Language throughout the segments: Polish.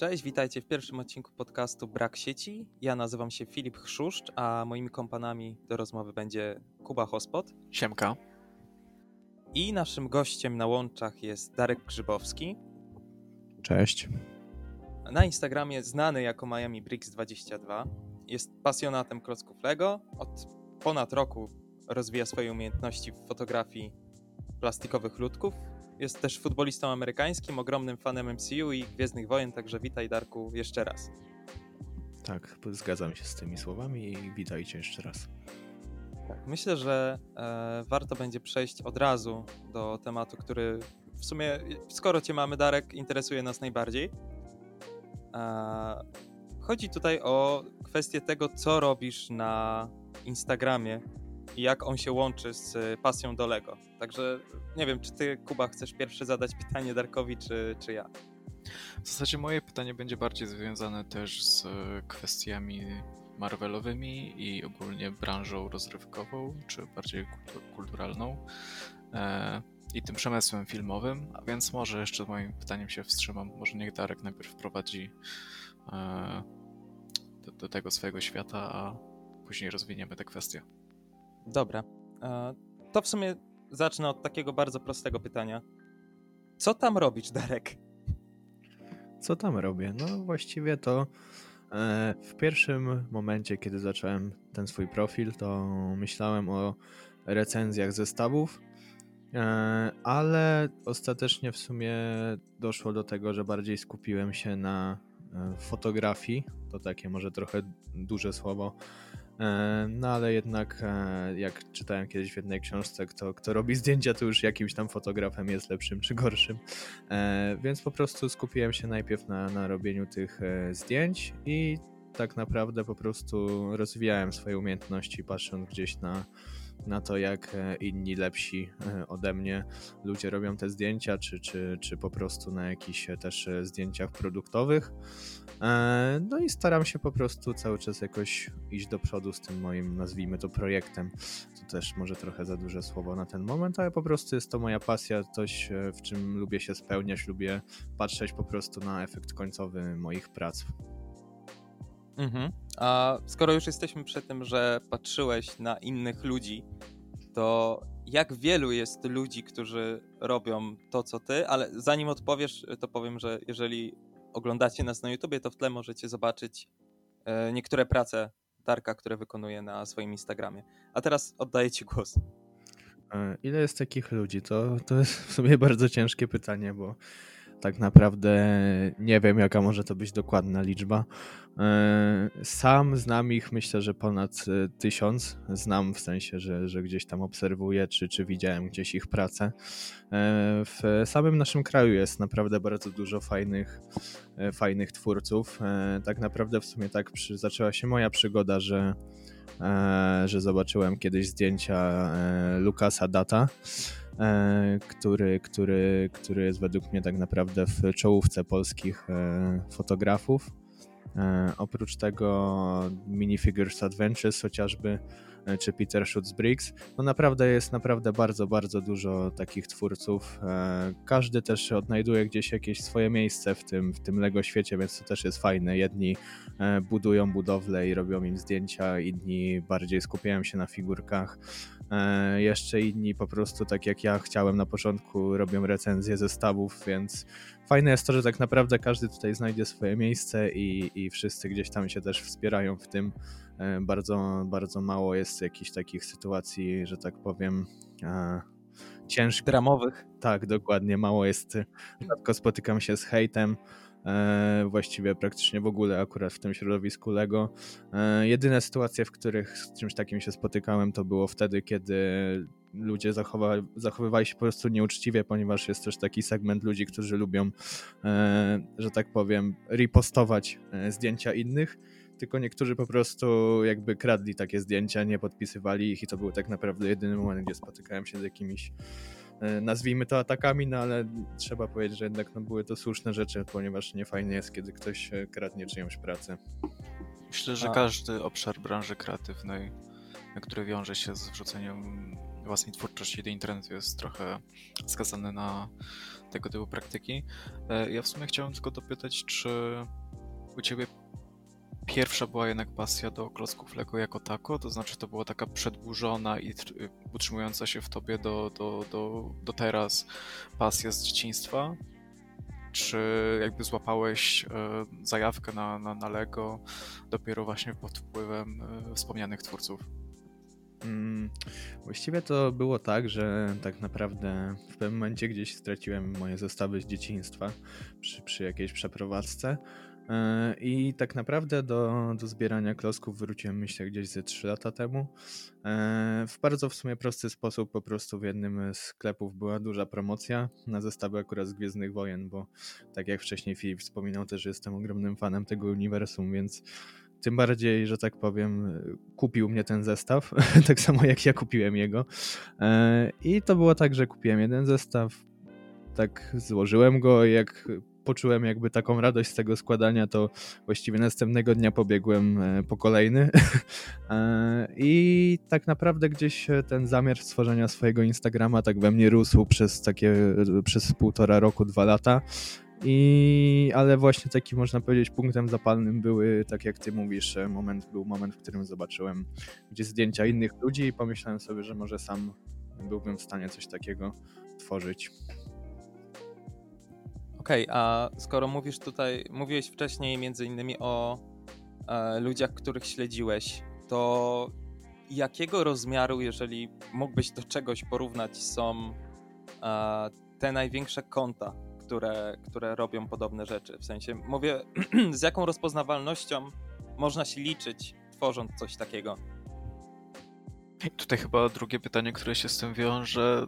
Cześć, witajcie w pierwszym odcinku podcastu Brak sieci. Ja nazywam się Filip Chrzuszcz, a moimi kompanami do rozmowy będzie Kuba Hospot. Siemka. I naszym gościem na łączach jest Darek Grzybowski. Cześć. Na Instagramie znany jako Miami Bricks 22. Jest pasjonatem klocków Lego. Od ponad roku rozwija swoje umiejętności w fotografii plastikowych ludków. Jest też futbolistą amerykańskim, ogromnym fanem MCU i Gwiezdnych Wojen, także witaj Darku jeszcze raz. Tak, zgadzam się z tymi słowami i witajcie jeszcze raz. Tak, myślę, że e, warto będzie przejść od razu do tematu, który w sumie, skoro Cię mamy, Darek, interesuje nas najbardziej. E, chodzi tutaj o kwestię tego, co robisz na Instagramie i jak on się łączy z pasją do Lego. Także nie wiem, czy ty, Kuba, chcesz pierwszy zadać pytanie Darkowi, czy, czy ja? W zasadzie moje pytanie będzie bardziej związane też z kwestiami Marvelowymi i ogólnie branżą rozrywkową, czy bardziej kulturalną e, i tym przemysłem filmowym, a więc może jeszcze moim pytaniem się wstrzymam. Może niech Darek najpierw wprowadzi e, do, do tego swojego świata, a później rozwiniemy tę kwestię. Dobra. E, to w sumie zacznę od takiego bardzo prostego pytania. Co tam robisz, Darek? Co tam robię? No właściwie to e, w pierwszym momencie, kiedy zacząłem ten swój profil, to myślałem o recenzjach zestawów, e, ale ostatecznie w sumie doszło do tego, że bardziej skupiłem się na fotografii. To takie może trochę duże słowo, no ale jednak, e, jak czytałem kiedyś w jednej książce, kto, kto robi zdjęcia, to już jakimś tam fotografem jest lepszym czy gorszym. E, więc po prostu skupiłem się najpierw na, na robieniu tych zdjęć i tak naprawdę po prostu rozwijałem swoje umiejętności, patrząc gdzieś na, na to, jak inni lepsi ode mnie ludzie robią te zdjęcia, czy, czy, czy po prostu na jakichś też zdjęciach produktowych. E, no i staram się po prostu cały czas jakoś iść do przodu z tym moim, nazwijmy to, projektem. To też może trochę za duże słowo na ten moment, ale po prostu jest to moja pasja, coś e, w czym lubię się spełniać, lubię patrzeć po prostu na efekt końcowy moich prac. Mhm. A skoro już jesteśmy przy tym, że patrzyłeś na innych ludzi, to jak wielu jest ludzi, którzy robią to, co ty, ale zanim odpowiesz, to powiem, że jeżeli oglądacie nas na YouTubie, to w tle możecie zobaczyć e, niektóre prace Darka, które wykonuje na swoim Instagramie. A teraz oddaję Ci głos. E, ile jest takich ludzi? To, to jest w sumie bardzo ciężkie pytanie, bo tak naprawdę nie wiem, jaka może to być dokładna liczba. E, sam znam ich, myślę, że ponad e, tysiąc. Znam w sensie, że, że gdzieś tam obserwuję, czy, czy widziałem gdzieś ich pracę. E, w samym naszym kraju jest naprawdę bardzo dużo fajnych, fajnych twórców. Tak naprawdę w sumie tak przy, zaczęła się moja przygoda, że, że zobaczyłem kiedyś zdjęcia Lukasa Data który, który, który jest według mnie tak naprawdę w czołówce polskich e, fotografów. E, oprócz tego Minifigures Adventures chociażby, czy Peter Schutz Briggs. No naprawdę jest naprawdę bardzo, bardzo dużo takich twórców. Każdy też odnajduje gdzieś jakieś swoje miejsce w tym, w tym Lego świecie, więc to też jest fajne. Jedni budują budowle i robią im zdjęcia, inni bardziej skupiają się na figurkach. E, jeszcze inni po prostu, tak jak ja chciałem na początku, robią recenzje zestawów, więc fajne jest to, że tak naprawdę każdy tutaj znajdzie swoje miejsce i, i wszyscy gdzieś tam się też wspierają w tym. E, bardzo, bardzo mało jest jakichś takich sytuacji, że tak powiem, e, ciężkich. Dramowych. Tak, dokładnie. Mało jest. Rzadko spotykam się z hejtem. E, właściwie praktycznie w ogóle akurat w tym środowisku Lego. E, jedyne sytuacje, w których z czymś takim się spotykałem, to było wtedy, kiedy ludzie zachowa, zachowywali się po prostu nieuczciwie, ponieważ jest też taki segment ludzi, którzy lubią, e, że tak powiem, repostować zdjęcia innych tylko niektórzy po prostu jakby kradli takie zdjęcia, nie podpisywali ich i to był tak naprawdę jedyny moment, gdzie spotykałem się z jakimiś E, nazwijmy to atakami, no ale trzeba powiedzieć, że jednak no, były to słuszne rzeczy, ponieważ nie fajnie jest, kiedy ktoś e, kradnie czyjąś pracę. Myślę, że A. każdy obszar branży kreatywnej, który wiąże się z wrzuceniem własnej twórczości, to internet jest trochę skazany na tego typu praktyki. E, ja w sumie chciałem tylko dopytać, czy u ciebie pierwsza była jednak pasja do klocków Lego jako tako, to znaczy to była taka przedłużona i utrzymująca się w tobie do, do, do, do teraz pasja z dzieciństwa? Czy jakby złapałeś e, zajawkę na, na, na Lego dopiero właśnie pod wpływem e, wspomnianych twórców? Mm, właściwie to było tak, że tak naprawdę w pewnym momencie gdzieś straciłem moje zestawy z dzieciństwa przy, przy jakiejś przeprowadzce. E, I tak naprawdę do, do zbierania klocków wróciłem myślę gdzieś ze 3 lata temu. E, w bardzo w sumie prosty sposób, po prostu w jednym z sklepów była duża promocja na zestawy akurat z Gwiezdnych Wojen, bo tak jak wcześniej Filip wspominał, też jestem ogromnym fanem tego uniwersum, więc tym bardziej, że tak powiem, kupił mnie ten zestaw, tak samo jak ja kupiłem jego. E, I to było tak, że kupiłem jeden zestaw, tak złożyłem go, jak poczułem jakby taką radość z tego składania, to właściwie następnego dnia pobiegłem e, po kolejny. E, I tak naprawdę gdzieś ten zamiar stworzenia swojego Instagrama tak we mnie rósł przez takie, przez półtora roku, dwa lata. I, ale właśnie taki można powiedzieć punktem zapalnym były, tak jak ty mówisz, e, moment, był moment, w którym zobaczyłem gdzie zdjęcia innych ludzi i pomyślałem sobie, że może sam byłbym w stanie coś takiego tworzyć. Okej, okay, a skoro mówisz tutaj, mówiłeś wcześniej między innymi o e, ludziach, których śledziłeś, to jakiego rozmiaru, jeżeli mógłbyś do czegoś porównać, są e, te największe konta, które, które robią podobne rzeczy? W sensie, mówię, z jaką rozpoznawalnością można się liczyć, tworząc coś takiego? Tutaj chyba drugie pytanie, które się z tym wiąże,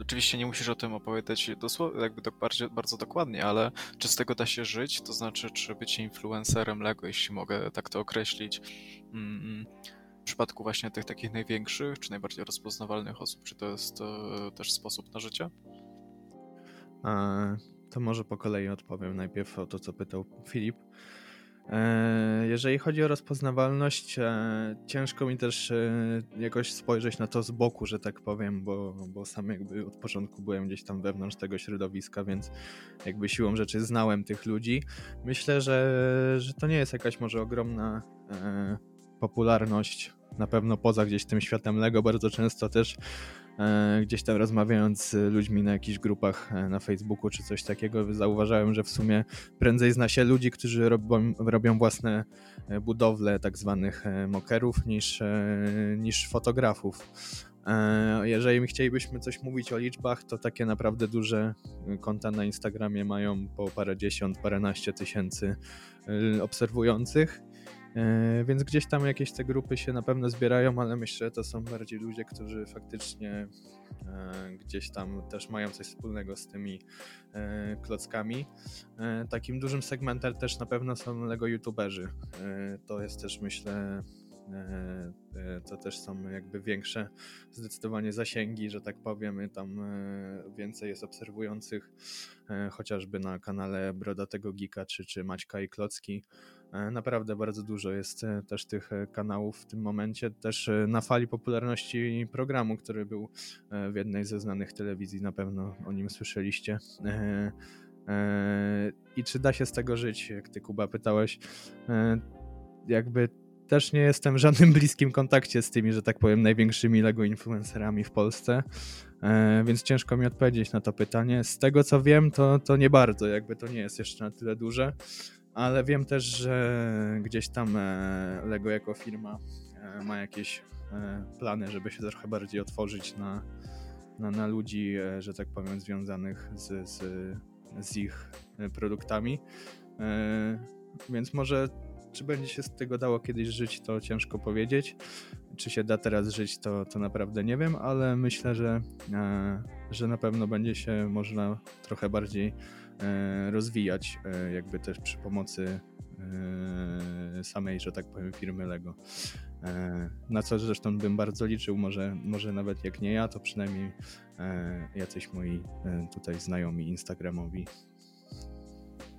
Oczywiście nie musisz o tym opowiadać dosłownie, jakby tak bardzo, bardzo dokładnie, ale czy z tego da się żyć? To znaczy, czy być influencerem Lego, jeśli mogę tak to określić, mm, w przypadku właśnie tych takich największych, czy najbardziej rozpoznawalnych osób, czy to jest e, też sposób na życie? To może po kolei odpowiem najpierw o to, co pytał Filip. E, jeżeli chodzi o rozpoznawalność, e, ciężko mi też e, jakoś spojrzeć na to z boku, że tak powiem, bo, bo sam jakby od początku byłem gdzieś tam wewnątrz tego środowiska, więc jakby siłą rzeczy znałem tych ludzi. Myślę, że, że to nie jest jakaś może ogromna popularność, na pewno poza gdzieś tym światem Lego, bardzo często też gdzieś tam rozmawiając z ludźmi na jakichś grupach e, na Facebooku czy coś takiego, zauważałem, że w sumie prędzej zna się ludzi, którzy robią, robią własne e, budowle tak zwanych mokerów niż, niż fotografów. Jeżeli chcielibyśmy coś mówić o liczbach, to takie naprawdę duże konta na Instagramie mają po parę dziesiąt, paręnaście tysięcy obserwujących. E, więc gdzieś tam jakieś te grupy się na pewno zbierają, ale myślę, że to są bardziej ludzie, którzy faktycznie e, gdzieś tam też mają coś wspólnego z tymi e, klockami. Takim dużym segmentem też na pewno są Lego YouTuberzy. To jest też myślę to też są jakby większe zdecydowanie zasięgi, że tak powiem, tam więcej jest obserwujących chociażby na kanale Brodatego Gika czy, czy Maćka i Klocki. E, naprawdę bardzo dużo jest e, też tych e, kanałów w tym momencie. Też na fali popularności programu, który był w jednej ze znanych telewizji, na pewno o nim słyszeliście. I czy da się z tego żyć, jak ty Kuba pytałeś? Jakby też nie jestem w żadnym bliskim kontakcie z tymi, że tak powiem, największymi Lego influencerami w Polsce, więc ciężko mi odpowiedzieć na to pytanie. Z tego co wiem, to, to nie bardzo, jakby to nie jest jeszcze na tyle duże ale wiem też, że gdzieś tam e, Lego jako firma e, ma jakieś e, plany, żeby się trochę bardziej otworzyć na, na, na ludzi, że tak powiem, związanych z, z, z ich produktami. Więc może czy będzie się z tego dało kiedyś żyć, to ciężko powiedzieć. Czy się da teraz żyć, to, to naprawdę nie wiem, ale myślę, że, że na pewno będzie się można trochę bardziej rozwijać, e, jakby też przy pomocy e, samej, że tak powiem, firmy Lego. Na co zresztą bym bardzo liczył, może, może nawet jak nie ja, to przynajmniej jacyś moi tutaj znajomi Instagramowi.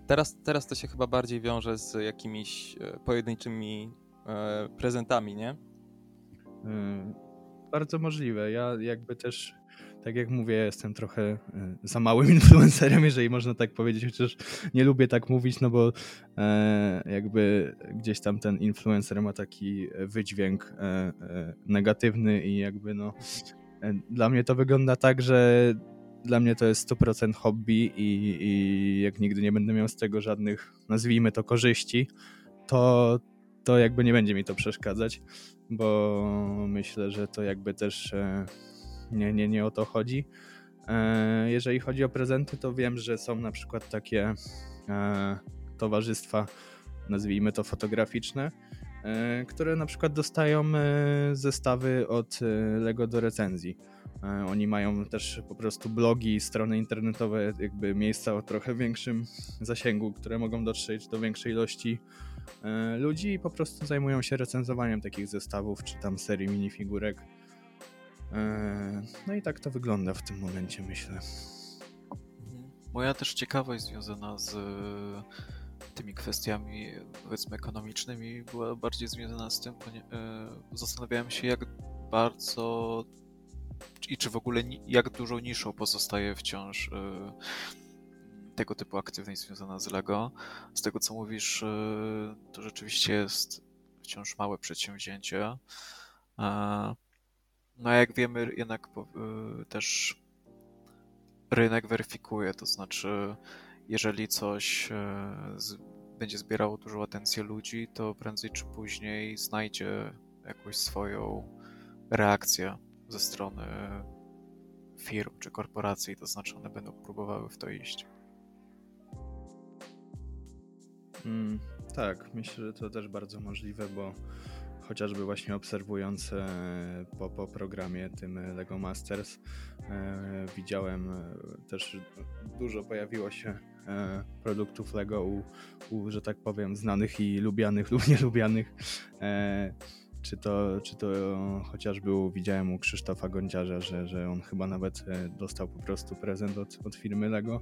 Teraz, teraz to się chyba bardziej wiąże z jakimiś pojedynczymi prezentami, nie? bardzo możliwe. Ja jakby też, tak jak mówię, jestem trochę e, za małym influencerem, jeżeli można tak powiedzieć, chociaż nie lubię tak mówić, no bo e, jakby gdzieś tam ten influencer ma taki wydźwięk e, negatywny i jakby no dla mnie to wygląda tak, że dla mnie to jest 100% hobby i, i jak nigdy nie będę miał z tego żadnych, nazwijmy to, korzyści, to, to jakby nie będzie mi to przeszkadzać, bo myślę, że to jakby też nie, nie, nie o to chodzi. E, jeżeli chodzi o prezenty, to wiem, że są na przykład takie e, towarzystwa, nazwijmy to fotograficzne, które na przykład dostają zestawy od Lego do recenzji. Oni mają też po prostu blogi, strony internetowe, jakby miejsca o trochę większym zasięgu, które mogą dotrzeć do większej ilości E, ludzi i po prostu zajmują się recenzowaniem takich zestawów czy tam serii minifigurek. E, no i tak to wygląda w tym momencie, myślę. Moja też ciekawość związana z e, tymi kwestiami, powiedzmy, ekonomicznymi była bardziej związana z tym, zastanawiałem się, jak bardzo i czy w ogóle jak dużą niszą pozostaje wciąż tego typu aktywność związana z Lego. Z tego co mówisz, to rzeczywiście jest wciąż małe przedsięwzięcie. No jak wiemy, jednak y, też rynek weryfikuje, to znaczy, jeżeli coś e, będzie zbierało dużą atencję ludzi, to prędzej czy później znajdzie jakąś swoją reakcję ze strony firm czy korporacji, to znaczy one będą próbowały w to iść. Mm, tak, myślę, że to też bardzo możliwe, bo chociażby właśnie obserwując e, po, po programie tym Lego Masters e, widziałem e, też dużo pojawiło się e, produktów Lego u, u, że tak powiem, znanych i lubianych lub nielubianych. E, czy to, czy to chociażby widziałem u Krzysztofa Gądziarza, że, że on chyba nawet e, dostał po prostu prezent od, od firmy Lego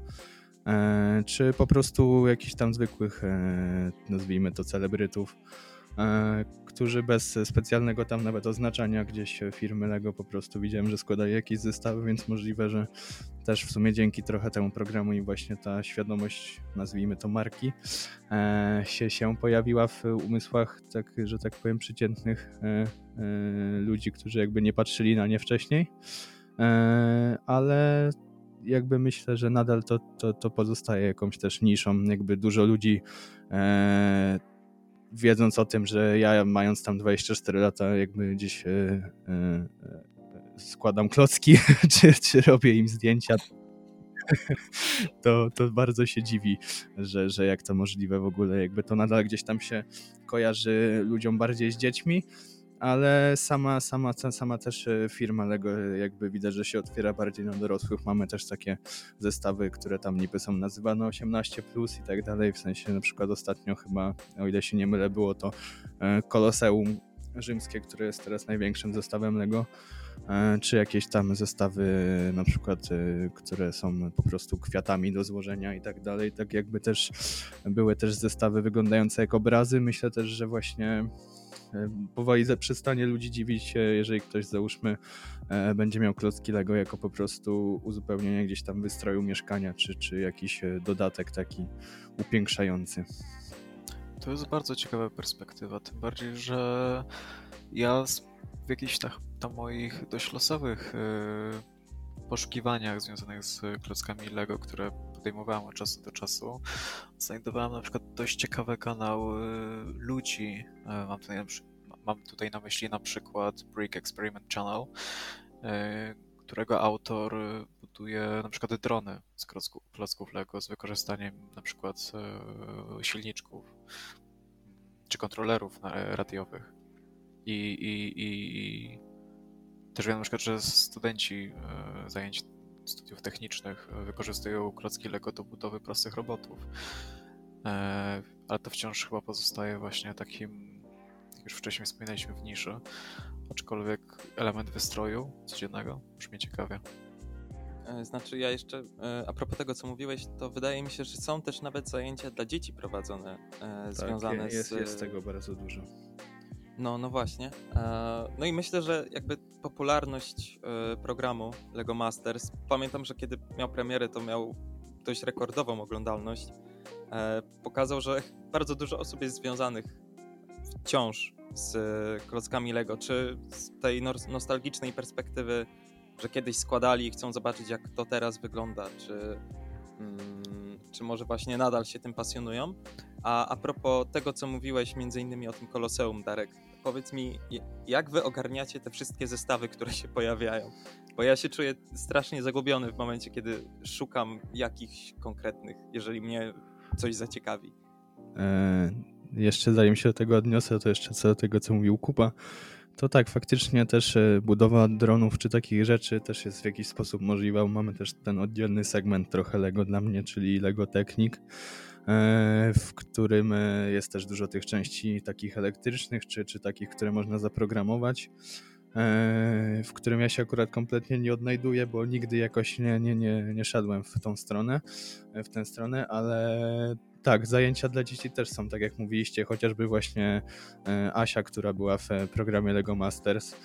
E, czy po prostu jakichś tam zwykłych, e, nazwijmy to, celebrytów, e, którzy bez specjalnego tam nawet oznaczania gdzieś firmy Lego po prostu widziałem, że składają jakieś zestawy, więc możliwe, że też w sumie dzięki trochę temu programu i właśnie ta świadomość, nazwijmy to marki, się, się pojawiła w umysłach, tak, że tak powiem, przeciętnych ludzi, którzy jakby nie patrzyli na nie wcześniej. Ale jakby myślę, że nadal to, to, to pozostaje jakąś też niszą. Jakby dużo ludzi e, wiedząc o tym, że ja mając tam 24 lata jakby gdzieś e, e, składam klocki, czy, czy robię im zdjęcia, to, to bardzo się dziwi, że, że jak to możliwe w ogóle, jakby to nadal gdzieś tam się kojarzy ludziom bardziej z dziećmi, ale sama, sama, sama też e, firma Lego jakby widać, że się otwiera bardziej na dorosłych. Mamy też takie zestawy, które tam niby są nazywane 18 plus i tak dalej, w sensie na przykład ostatnio chyba, o ile się nie mylę, było to e, Koloseum rzymskie, które jest teraz największym zestawem Lego, e, czy jakieś tam zestawy na przykład, które są po prostu kwiatami do złożenia i tak dalej, tak jakby też były też zestawy wyglądające jak obrazy. Myślę też, że właśnie powoli przestanie ludzi dziwić się, jeżeli ktoś załóżmy e, będzie miał klocki Lego jako po prostu uzupełnienie gdzieś tam wystroju mieszkania, czy, czy jakiś e, dodatek taki upiększający. To jest bardzo ciekawa perspektywa, tym bardziej, że ja w jakichś tam, tam moich dość losowych yy, poszukiwaniach związanych z klockami Lego, które podejmowałem od czasu do czasu, znajdowałem na przykład dość ciekawe kanały ludzi. E, mam tutaj, mam tutaj na myśli na przykład Brick Experiment Channel, e, którego autor buduje na przykład drony z klocków Lego z wykorzystaniem na przykład e, silniczków czy kontrolerów radiowych. I, i, i też wiem na przykład, że studenci zajęć studiów technicznych e, wykorzystują klocki Lego do budowy prostych robotów. E, ale to wciąż chyba pozostaje właśnie takim, jak już wcześniej wspominaliśmy, w niszy. Aczkolwiek element wystroju codziennego brzmi ciekawie. E, znaczy, ja jeszcze a propos tego, co mówiłeś, to wydaje mi się, że są też nawet zajęcia dla dzieci prowadzone, tak, związane jest, z. Jest tego bardzo dużo. No, no właśnie. No i myślę, że jakby popularność y, programu LEGO Masters. Pamiętam, że kiedy miał premierę, to miał dość rekordową oglądalność. E, pokazał, że bardzo dużo osób jest związanych wciąż z klockami Lego. Czy z tej nostalgicznej perspektywy, że kiedyś składali i chcą zobaczyć, jak to teraz wygląda, czy, mm, czy może właśnie nadal się tym pasjonują? A a propos tego, co mówiłeś między innymi o tym Koloseum, Darek, powiedz mi, jak wy ogarniacie te wszystkie zestawy, które się pojawiają? Bo ja się czuję strasznie zagubiony w momencie, kiedy szukam jakichś konkretnych, jeżeli mnie coś zaciekawi. E, jeszcze zanim się do tego odniosę, to jeszcze co do tego, co mówił Kuba, to tak, faktycznie też e, budowa dronów czy takich rzeczy też jest w jakiś sposób możliwa. Mamy też ten oddzielny segment trochę Lego dla mnie, czyli Lego Technik, w którym e, jest też dużo tych części takich elektrycznych, czy, czy takich, które można zaprogramować w którym ja się akurat kompletnie nie odnajduję, bo nigdy jakoś nie, nie, nie, nie szedłem w tą stronę, w tę stronę, ale tak, zajęcia dla dzieci też są, tak jak mówiliście, chociażby właśnie e, Asia, która była w programie Lego Masters.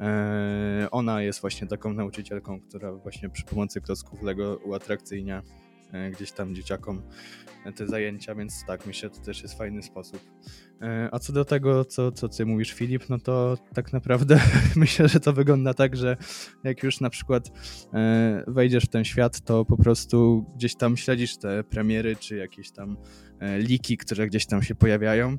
E, ona jest właśnie taką nauczycielką, która właśnie przy pomocy klocków Lego uatrakcyjnia e, gdzieś tam dzieciakom te zajęcia, więc tak, myślę, to też jest fajny sposób. A co do tego, co, co ty mówisz, Filip, no to tak naprawdę myślę, że to wygląda tak, że jak już na przykład wejdziesz w ten świat, to po prostu gdzieś tam śledzisz te premiery, czy jakieś tam liki, które gdzieś tam się pojawiają.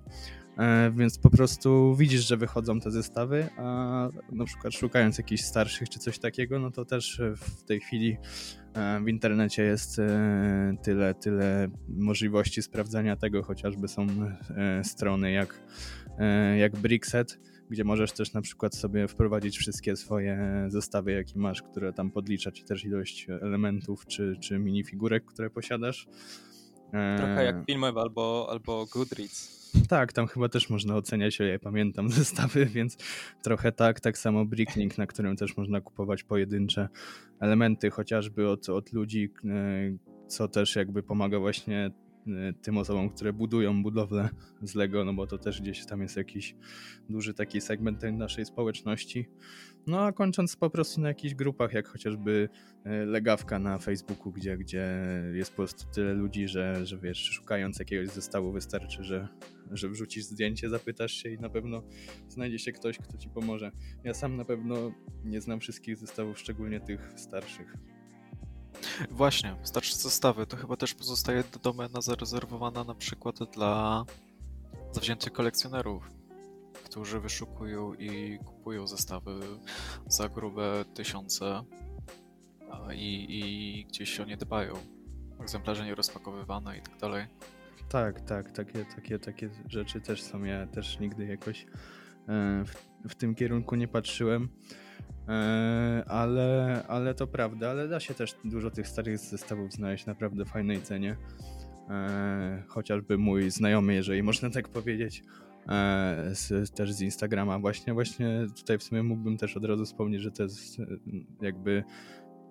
Więc po prostu widzisz, że wychodzą te zestawy, a na przykład szukając jakichś starszych czy coś takiego, no to też w tej chwili E, w internecie jest e, tyle, tyle możliwości sprawdzania tego, chociażby są e, strony jak, jak Brickset, gdzie możesz też na przykład sobie wprowadzić wszystkie swoje zestawy, jakie masz, które tam podlicza ci też ilość elementów czy, czy minifigurek, które posiadasz. Trochę jak filmowe albo, albo Goodreads. Tak, tam chyba też można oceniać, o ja pamiętam zestawy, więc trochę tak. Tak samo Bricklink, na którym też można kupować pojedyncze elementy, chociażby od, od ludzi, e, co też jakby pomaga właśnie tym osobom, które budują budowlę z Lego, no bo to też gdzieś tam jest jakiś duży taki segment tej naszej społeczności. No a kończąc po prostu na jakichś grupach, jak chociażby e, legawka na Facebooku, gdzie, gdzie jest po prostu tyle ludzi, że, że wiesz, szukając jakiegoś zestawu wystarczy, że, że wrzucisz zdjęcie, zapytasz się i na pewno znajdzie się ktoś, kto ci pomoże. Ja sam na pewno nie znam wszystkich zestawów, szczególnie tych starszych. Właśnie, starsze zestawy to chyba też pozostaje domena zarezerwowana na przykład dla zawziętych kolekcjonerów którzy wyszukują i kupują zestawy za grube tysiące i, i gdzieś o nie dbają. Egzemplarze nierozpakowywane i tak dalej. Tak, tak, takie, takie, takie rzeczy też są. Ja też nigdy jakoś e, w, w tym kierunku nie patrzyłem. E, ale, ale to prawda, ale da się też dużo tych starych zestawów znaleźć naprawdę w fajnej cenie. E, chociażby mój znajomy, jeżeli można tak powiedzieć, E, z, też z Instagrama właśnie. Właśnie tutaj w sumie mógłbym też od razu wspomnieć, że to jest jakby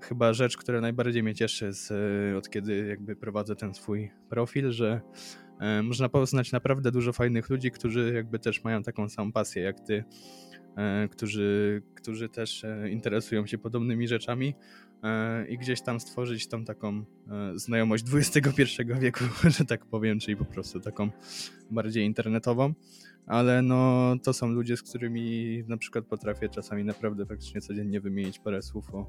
chyba rzecz, która najbardziej mnie cieszy z, od kiedy jakby prowadzę ten swój profil, że można poznać naprawdę dużo fajnych ludzi, którzy jakby też mają taką samą pasję jak ty, którzy, którzy też interesują się podobnymi rzeczami i gdzieś tam stworzyć tą taką znajomość XXI wieku, że tak powiem, czyli po prostu taką bardziej internetową ale no to są ludzie, z którymi na przykład potrafię czasami naprawdę praktycznie codziennie wymienić parę słów o,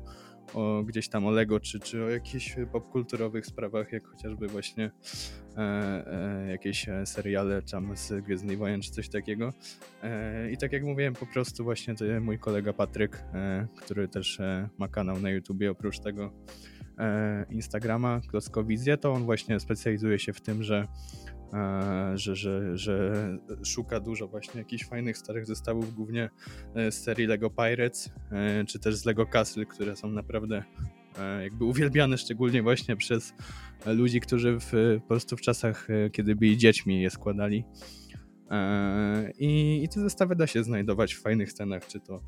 o gdzieś tam o Lego, czy, czy o jakichś popkulturowych sprawach, jak chociażby właśnie e, e, jakieś e, seriale tam z Gwiezdnej Wojen, czy coś takiego. E, I tak jak mówiłem, po prostu właśnie to mój kolega Patryk, e, który też e, ma kanał na YouTubie, oprócz tego Instagrama, Kloskowizję, to on właśnie specjalizuje się w tym, że że, że, że szuka dużo właśnie jakichś fajnych starych zestawów, głównie e, z serii Lego Pirates, e, czy też z Lego Castle, które są naprawdę jakby uwielbiane, szczególnie właśnie przez ludzi, którzy w, po prostu w czasach, kiedy byli dziećmi je składali. I, I te zestawy da się znajdować w fajnych cenach, czy to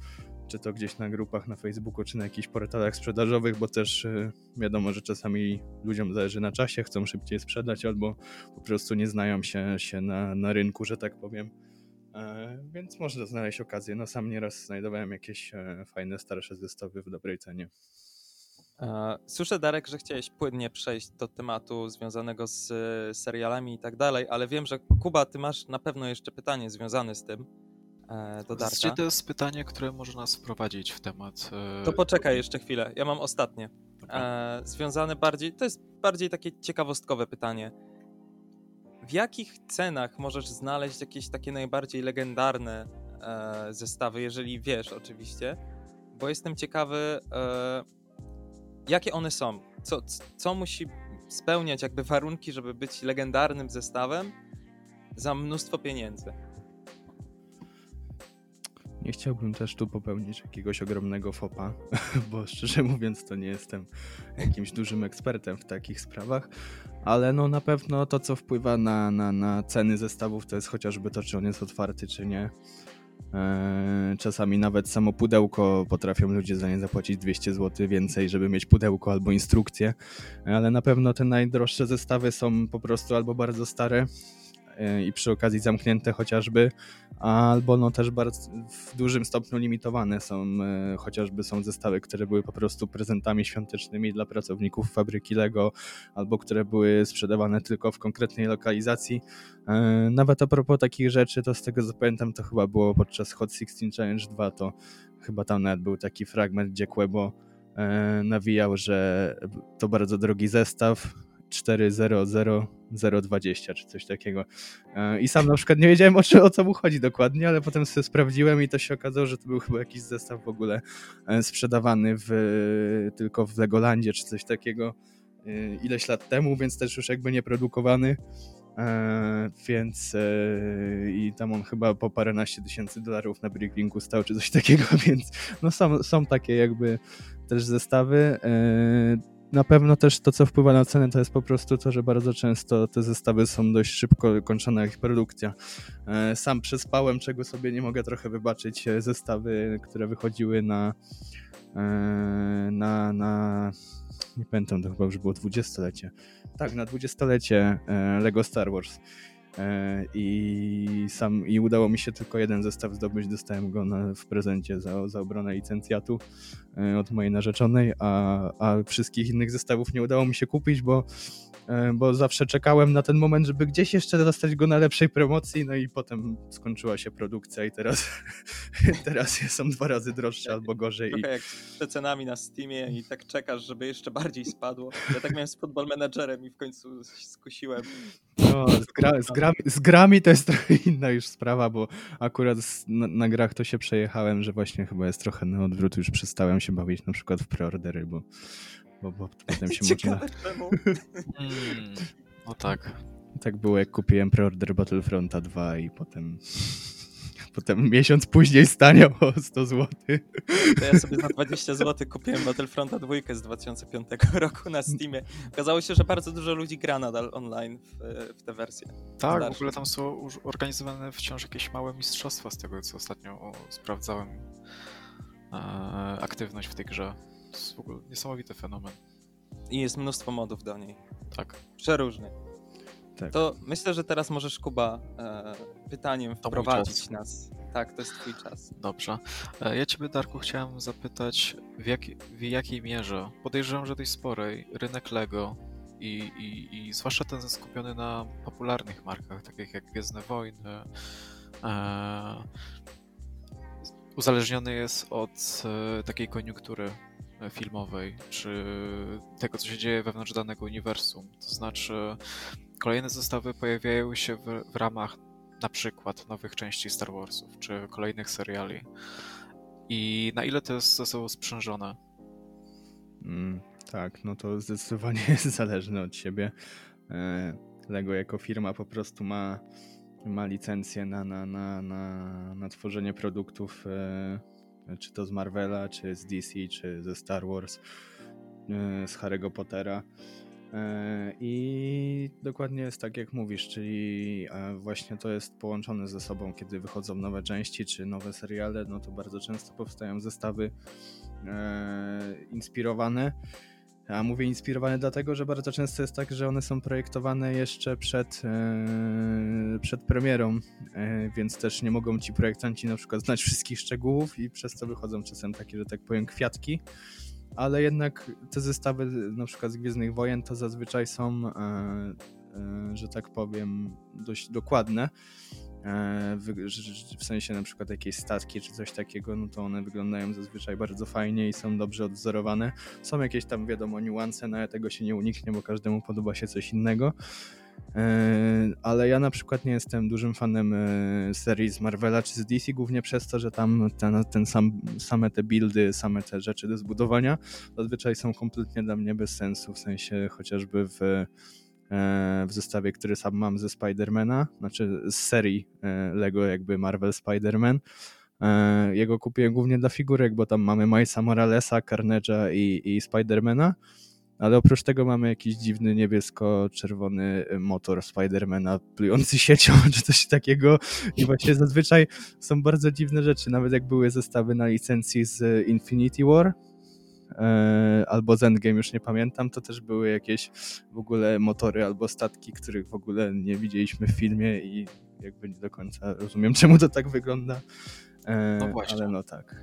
czy to gdzieś na grupach na Facebooku, czy na jakichś portalach sprzedażowych, bo też y, wiadomo, że czasami ludziom zależy na czasie, chcą szybciej sprzedać albo po prostu nie znają się, się na, na rynku, że tak powiem. E, więc można znaleźć okazję. No sam nieraz znajdowałem jakieś e, fajne, starsze zestawy w dobrej cenie. E, słyszę, Darek, że chciałeś płynnie przejść do tematu związanego z serialami i tak dalej, ale wiem, że Kuba, ty masz na pewno jeszcze pytanie związane z tym e, do Darka. Znaczy, to jest pytanie, które może nas wprowadzić w temat. e, To poczekaj jeszcze chwilę, ja mam ostatnie. E, związane bardziej, to jest bardziej takie ciekawostkowe pytanie. W jakich cenach możesz znaleźć jakieś takie najbardziej legendarne e, zestawy, jeżeli wiesz oczywiście, bo jestem ciekawy, e, jakie one są, co, co musi spełniać jakby warunki, żeby być legendarnym zestawem za mnóstwo pieniędzy. Nie chciałbym też tu popełnić jakiegoś ogromnego fopa, bo szczerze mówiąc to nie jestem jakimś dużym ekspertem w takich sprawach, ale no na pewno to, co wpływa na, na, na ceny zestawów, to jest chociażby to, czy on jest otwarty, czy nie. Eee, Czasami nawet samo pudełko potrafią ludzie za nie zapłacić 200 zł więcej, żeby mieć pudełko albo instrukcję, ale na pewno te najdroższe zestawy są po prostu albo bardzo stare i przy okazji zamknięte chociażby, albo no też bardzo w dużym stopniu limitowane są, e, chociażby są zestawy, które były po prostu prezentami świątecznymi dla pracowników fabryki Lego, albo które były sprzedawane tylko w konkretnej lokalizacji. E, Nawet a propos takich rzeczy, to z tego co pamiętam, to chyba było podczas Hot 16 Challenge 2, to chyba tam nawet był taki fragment, gdzie Quebo nawijał, że to bardzo drogi zestaw, 400020 czy coś takiego. E, I sam na przykład nie wiedziałem o, co- o co mu chodzi dokładnie, ale potem sobie sprawdziłem i to się okazało, że to był chyba jakiś zestaw w ogóle e, sprzedawany w, tylko w Legolandzie czy coś takiego e, ileś lat temu, więc też już jakby nie produkowany. Więc i tam on chyba po paręnaście tysięcy dolarów na Bricklinku stał czy coś takiego, więc no są, są takie jakby też zestawy. Na pewno też to, co wpływa na cenę, to jest po prostu to, że bardzo często te zestawy są dość szybko kończona ich produkcja. E, Sam przespałem, czego sobie nie mogę trochę wybaczyć, e, zestawy, które wychodziły na e, na, na nie pamiętam, to chyba już było dwudziestolecie. Tak, na dwudziestolecie Lego Star Wars. E, I sam i udało mi się tylko jeden zestaw zdobyć. Dostałem go na, w prezencie za, za obronę licencjatu e, od mojej narzeczonej, a, a wszystkich innych zestawów nie udało mi się kupić, bo, bo zawsze czekałem na ten moment, żeby gdzieś jeszcze dostać go na lepszej promocji, no i potem skończyła się produkcja i teraz, teraz są dwa razy droższe albo gorzej. I, Trochę jak z przecenami na Steamie i tak czekasz, żeby jeszcze bardziej spadło. Ja tak miałem z Football Managerem i w końcu skusiłem. No, z, gra, z, grami, z grami to jest trochę inna już sprawa, bo akurat na, na grach to się przejechałem, że właśnie chyba jest trochę na odwrót, już przestałem się bawić na przykład w preordery, bo, bo, bo potem się można... Ciekawe czemu. Mm, no tak. Tak było jak kupiłem preorder Battlefronta 2 i potem... Potem miesiąc później staniał o 100 zł. To ja sobie za 20 zł kupiłem Battlefronta 2 z 2005 roku na Steamie. Okazało się, że bardzo dużo ludzi gra nadal online w, w tę wersję. Tak, w ogóle tam są już organizowane wciąż jakieś małe mistrzostwa z tego, co ostatnio sprawdzałem. E, aktywność w tej grze. To jest w ogóle niesamowity fenomen. I jest mnóstwo modów do niej. Tak. Przeróżnych. Tak. To myślę, że teraz możesz, Kuba, e, pytaniem To wprowadzić nas. Tak, to jest twój czas. Dobrze. E, Ja Ciebie, Darku, chciałem zapytać, w, jak, w jakiej mierze, podejrzewam, że dość sporej, rynek Lego i, i, i zwłaszcza ten skupiony na popularnych markach, takich jak Gwiezdne Wojny, e, uzależniony jest od e, takiej koniunktury filmowej, czy tego, co się dzieje wewnątrz danego uniwersum. To znaczy, kolejne zestawy pojawiają się w, w ramach na przykład nowych części Star Warsów, czy kolejnych seriali. I na ile to jest ze sobą sprzężone? Mm, tak, no to zdecydowanie jest zależne od siebie. E, Lego jako firma po prostu ma, ma licencję na, na, na, na, na tworzenie produktów, e, czy to z Marvela, czy z DC, czy ze Star Wars, e, z Harry'ego Pottera. E, I dokładnie jest tak, jak mówisz, czyli e, właśnie to jest połączone ze sobą, kiedy wychodzą nowe części czy nowe seriale, no to bardzo często powstają zestawy inspirowane. A mówię inspirowane dlatego, że bardzo często jest tak, że one są projektowane jeszcze przed, e, przed premierą, e, więc też nie mogą ci projektanci na przykład znać wszystkich szczegółów i przez to wychodzą czasem takie, że tak powiem, kwiatki. Ale jednak te zestawy na przykład z Gwiezdnych Wojen to zazwyczaj są, e, że tak powiem, dość dokładne w sensie na przykład jakieś statki czy coś takiego, no to one wyglądają zazwyczaj bardzo fajnie i są dobrze odwzorowane. Są jakieś tam, wiadomo, niuanse, no ale tego się nie uniknie, bo każdemu podoba się coś innego. E, ale ja na przykład nie jestem dużym fanem e, serii z Marvela czy z DC, głównie przez to, że tam ten, ten sam, same te buildy, same te rzeczy do zbudowania zazwyczaj są kompletnie dla mnie bez sensu, w sensie chociażby w E, w zestawie, który sam mam ze Spidermana, znaczy z serii e, Lego jakby Marvel Spider-Man. E, jego kupiłem głównie dla figurek, bo tam mamy Milesa Moralesa, Carnage'a i, i Spidermana, ale oprócz tego mamy jakiś dziwny niebiesko-czerwony motor Spidermana plujący siecią czy coś takiego. I właśnie zazwyczaj są bardzo dziwne rzeczy, nawet jak były zestawy na licencji z Infinity War, E, albo z Endgame, już nie pamiętam, to też były jakieś w ogóle motory albo statki, których w ogóle nie widzieliśmy w filmie i jakby nie do końca rozumiem, czemu to tak wygląda. E, no właśnie. Ale no tak.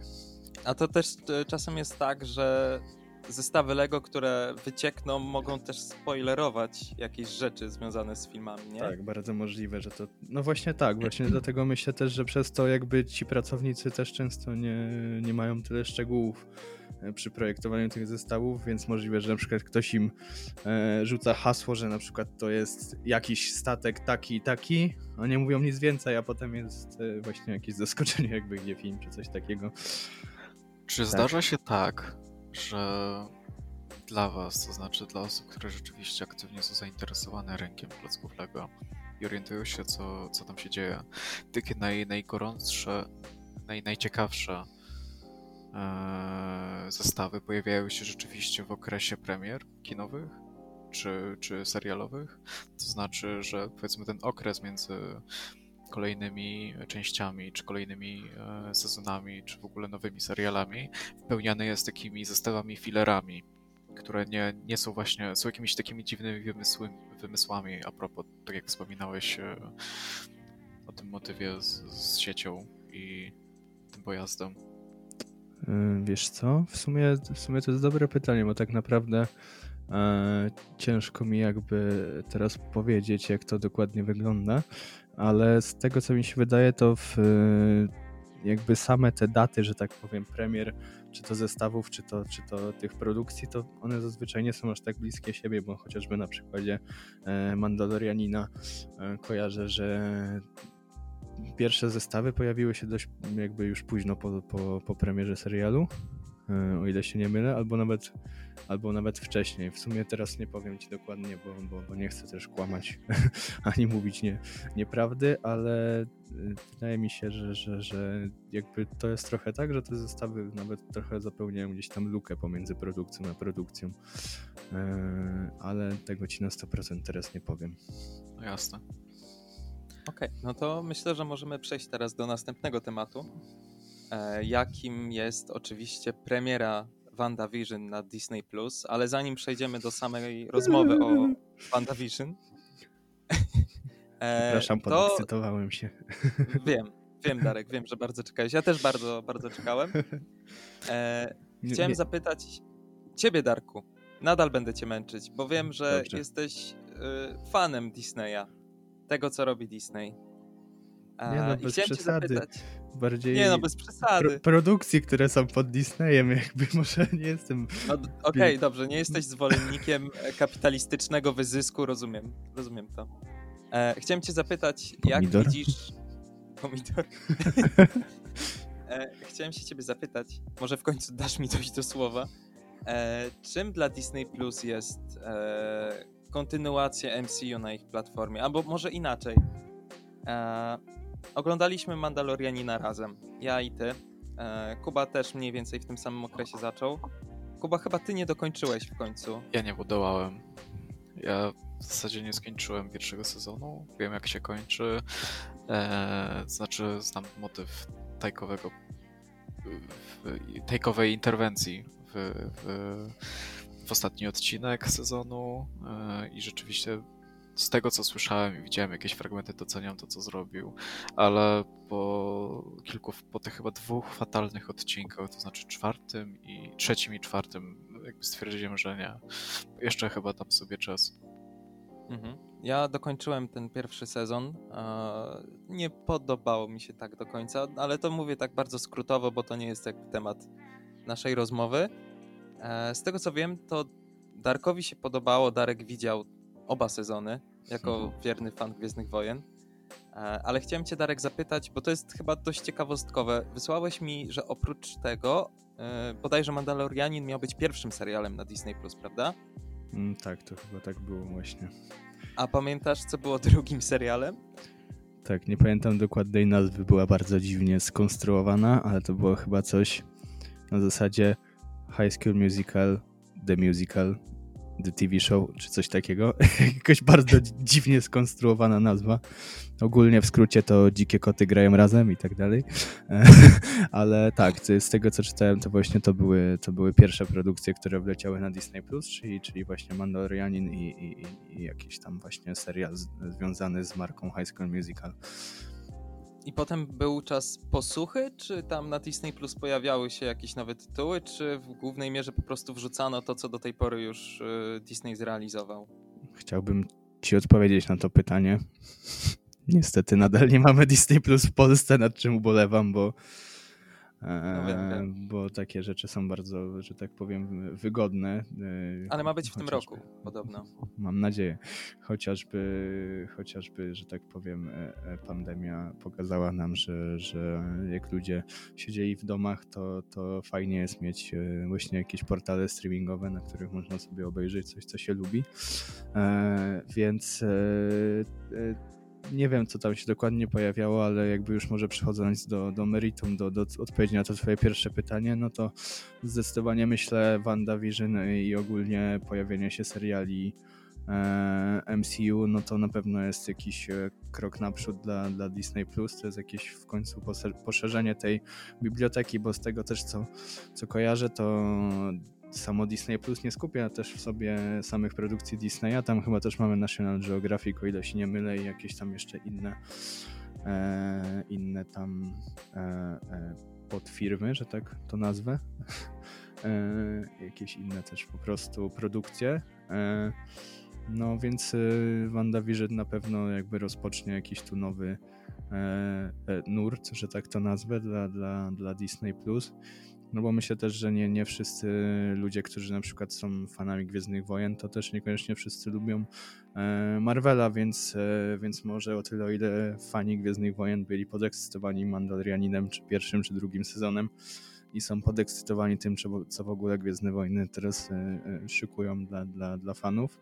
A to też e, czasem jest tak, że zestawy Lego, które wyciekną, mogą też spoilerować jakieś rzeczy związane z filmami, nie? Tak, bardzo możliwe, że to. No właśnie tak, właśnie dlatego myślę też, że przez to jakby ci pracownicy też często nie, nie mają tyle szczegółów E, przy projektowaniu tych zestawów, więc możliwe, że na przykład ktoś im e, rzuca hasło, że na przykład to jest jakiś statek taki i taki, a nie mówią nic więcej, a potem jest e, właśnie jakieś zaskoczenie, jakby nie film czy coś takiego. Czy tak. zdarza się tak, że dla Was, to znaczy dla osób, które rzeczywiście aktywnie są zainteresowane rynkiem placków Lego i orientują się, co, co tam się dzieje, takie naj, najgorętsze, naj, najciekawsze E, zestawy pojawiają się rzeczywiście w okresie premier kinowych czy, czy serialowych. To znaczy, że powiedzmy ten okres między kolejnymi częściami, czy kolejnymi e, sezonami, czy w ogóle nowymi serialami wypełniany jest takimi zestawami filerami, które nie, nie są właśnie, są jakimiś takimi dziwnymi wymysły, wymysłami a propos, tak jak wspominałeś e, o tym motywie z, z siecią i tym pojazdem. Y, wiesz co? W sumie, w sumie to jest dobre pytanie, bo tak naprawdę e, ciężko mi jakby teraz powiedzieć, jak to dokładnie wygląda, ale z tego co mi się wydaje, to w, jakby same te daty, że tak powiem, premier, czy to zestawów, czy to, czy to tych produkcji, to one zazwyczaj nie są aż tak bliskie siebie, bo chociażby na przykładzie e, Mandalorianina e, kojarzę, że pierwsze zestawy pojawiły się dość jakby już późno po, po, po premierze serialu, o ile się nie mylę, albo nawet, albo nawet wcześniej. W sumie teraz nie powiem ci dokładnie, bo, bo, bo nie chcę też kłamać ani mówić nie, nieprawdy, ale e, wydaje mi się, że, że, że jakby to jest trochę tak, że te zestawy nawet trochę zapełniają gdzieś tam lukę pomiędzy produkcją a produkcją, e, ale tego ci na 100% teraz nie powiem. No jasne. Okej, okay, no to myślę, że możemy przejść teraz do następnego tematu, e, jakim jest oczywiście premiera WandaVision na Disney+, ale zanim przejdziemy do samej rozmowy o WandaVision... e, Przepraszam, podekscytowałem się. Wiem, wiem Darek, wiem, że bardzo czekałeś. Ja też bardzo, bardzo czekałem. E, chciałem nie, nie. zapytać ciebie, Darku, nadal będę cię męczyć, bo wiem, że Dobrze. jesteś y, fanem Disneya tego, co robi Disney. Nie no, bez przesady. Bardziej nie no, bez przesady. Pro produkcji, które są pod Disneyem, jakby może nie jestem... No, Okej, okay, dobrze, nie jesteś zwolennikiem kapitalistycznego wyzysku, rozumiem, rozumiem to. E, chciałem cię zapytać, jak Pomidor? widzisz... Pomidor. e, chciałem się ciebie zapytać, może w końcu dasz mi coś do słowa. E, czym dla Disney Plus jest e, kontynuację MCU na ich platformie, albo może inaczej. Oglądaliśmy Mandalorianina razem, ja i ty. E, Kuba też mniej więcej w tym samym okresie zaczął. Kuba, chyba ty nie dokończyłeś w końcu. Ja nie budołałem. Ja w zasadzie nie skończyłem pierwszego sezonu. Wiem jak się kończy. E, znaczy znam motyw tajkowego tajkowej interwencji w, w w ostatni odcinek sezonu e, i rzeczywiście z tego co słyszałem i widziałem jakieś fragmenty, doceniam to, co zrobił, ale po kilku, po tych chyba dwóch fatalnych odcinkach, to znaczy czwartym i trzecim i czwartym, jakby stwierdziłem, że nie. Jeszcze chyba dam sobie czas. Mhm. Ja dokończyłem ten pierwszy sezon. Nie podobało mi się tak do końca, ale to mówię tak bardzo skrótowo, bo to nie jest jakby temat naszej rozmowy. E, z tego co wiem, to Darkowi się podobało, Darek widział oba sezony jako mhm. wierny fan Gwiezdnych Wojen. E, ale chciałem cię, Darek, zapytać, bo to jest chyba dość ciekawostkowe. Wysłałeś mi, że oprócz tego e, bodajże Mandalorianin miał być pierwszym serialem na Disney+, prawda? Mm, tak, to chyba tak było właśnie. A pamiętasz, co było drugim serialem? Tak, nie pamiętam dokładnej nazwy, była bardzo dziwnie skonstruowana, ale to było chyba coś na zasadzie High School Musical, The Musical, The TV Show, czy coś takiego. Jakoś bardzo dziwnie skonstruowana nazwa. Ogólnie w skrócie to dzikie koty grają razem i tak dalej. Ale tak, z tego co czytałem, to właśnie to były, to były pierwsze produkcje, które wleciały na Disney Plus, czyli, czyli właśnie Mandalorianin i, i, i jakiś tam właśnie serial z, związany z marką High School Musical. I potem był czas posłuchy, czy tam na Disney Plus pojawiały się jakieś nowe tytuły, czy w głównej mierze po prostu wrzucano to, co do tej pory już y, Disney zrealizował? Chciałbym ci odpowiedzieć na to pytanie. Niestety nadal nie mamy Disney Plus w Polsce, nad czym ubolewam, bo no wiem, wiem. bo takie rzeczy są bardzo, że tak powiem, wygodne. E, Ale ma być w tym roku, podobno. Mam nadzieję. Chociażby, chociażby że tak powiem, e, e, pandemia pokazała nam, że, że jak ludzie siedzieli w domach, to, to fajnie jest mieć właśnie jakieś portale streamingowe, na których można sobie obejrzeć coś, co się lubi. Więc nie wiem, co tam się dokładnie pojawiało, ale jakby już może przechodząc do, do meritum, do, do odpowiedzi na to twoje pierwsze pytanie, no to zdecydowanie myślę WandaVision i ogólnie pojawienie się seriali e, MCU, no to na pewno jest jakiś e, krok naprzód dla, dla Disney+, Plus. to jest jakieś w końcu poszerzenie tej biblioteki, bo z tego też co, co kojarzę, to samo Disney Plus nie skupia też w sobie samych produkcji Disneya. Tam chyba też mamy National Geographic, o ile się nie mylę, i jakieś tam jeszcze inne, e, inne tam e, e, podfirmy, że tak to nazwę. E, jakieś inne też po prostu produkcje. E, no więc e, WandaVision na pewno jakby rozpocznie jakiś tu nowy nurt, że tak to nazwę, dla, dla, dla Disney Plus. No bo myślę też, że nie, nie wszyscy ludzie, którzy na przykład są fanami Gwiezdnych Wojen, to też niekoniecznie wszyscy lubią e, Marvela, więc, e, więc może o tyle, o ile fani Gwiezdnych Wojen byli podekscytowani Mandalorianinem, czy pierwszym, czy drugim sezonem i są podekscytowani tym, co w ogóle Gwiezdne Wojny teraz e, szykują dla, dla, dla fanów,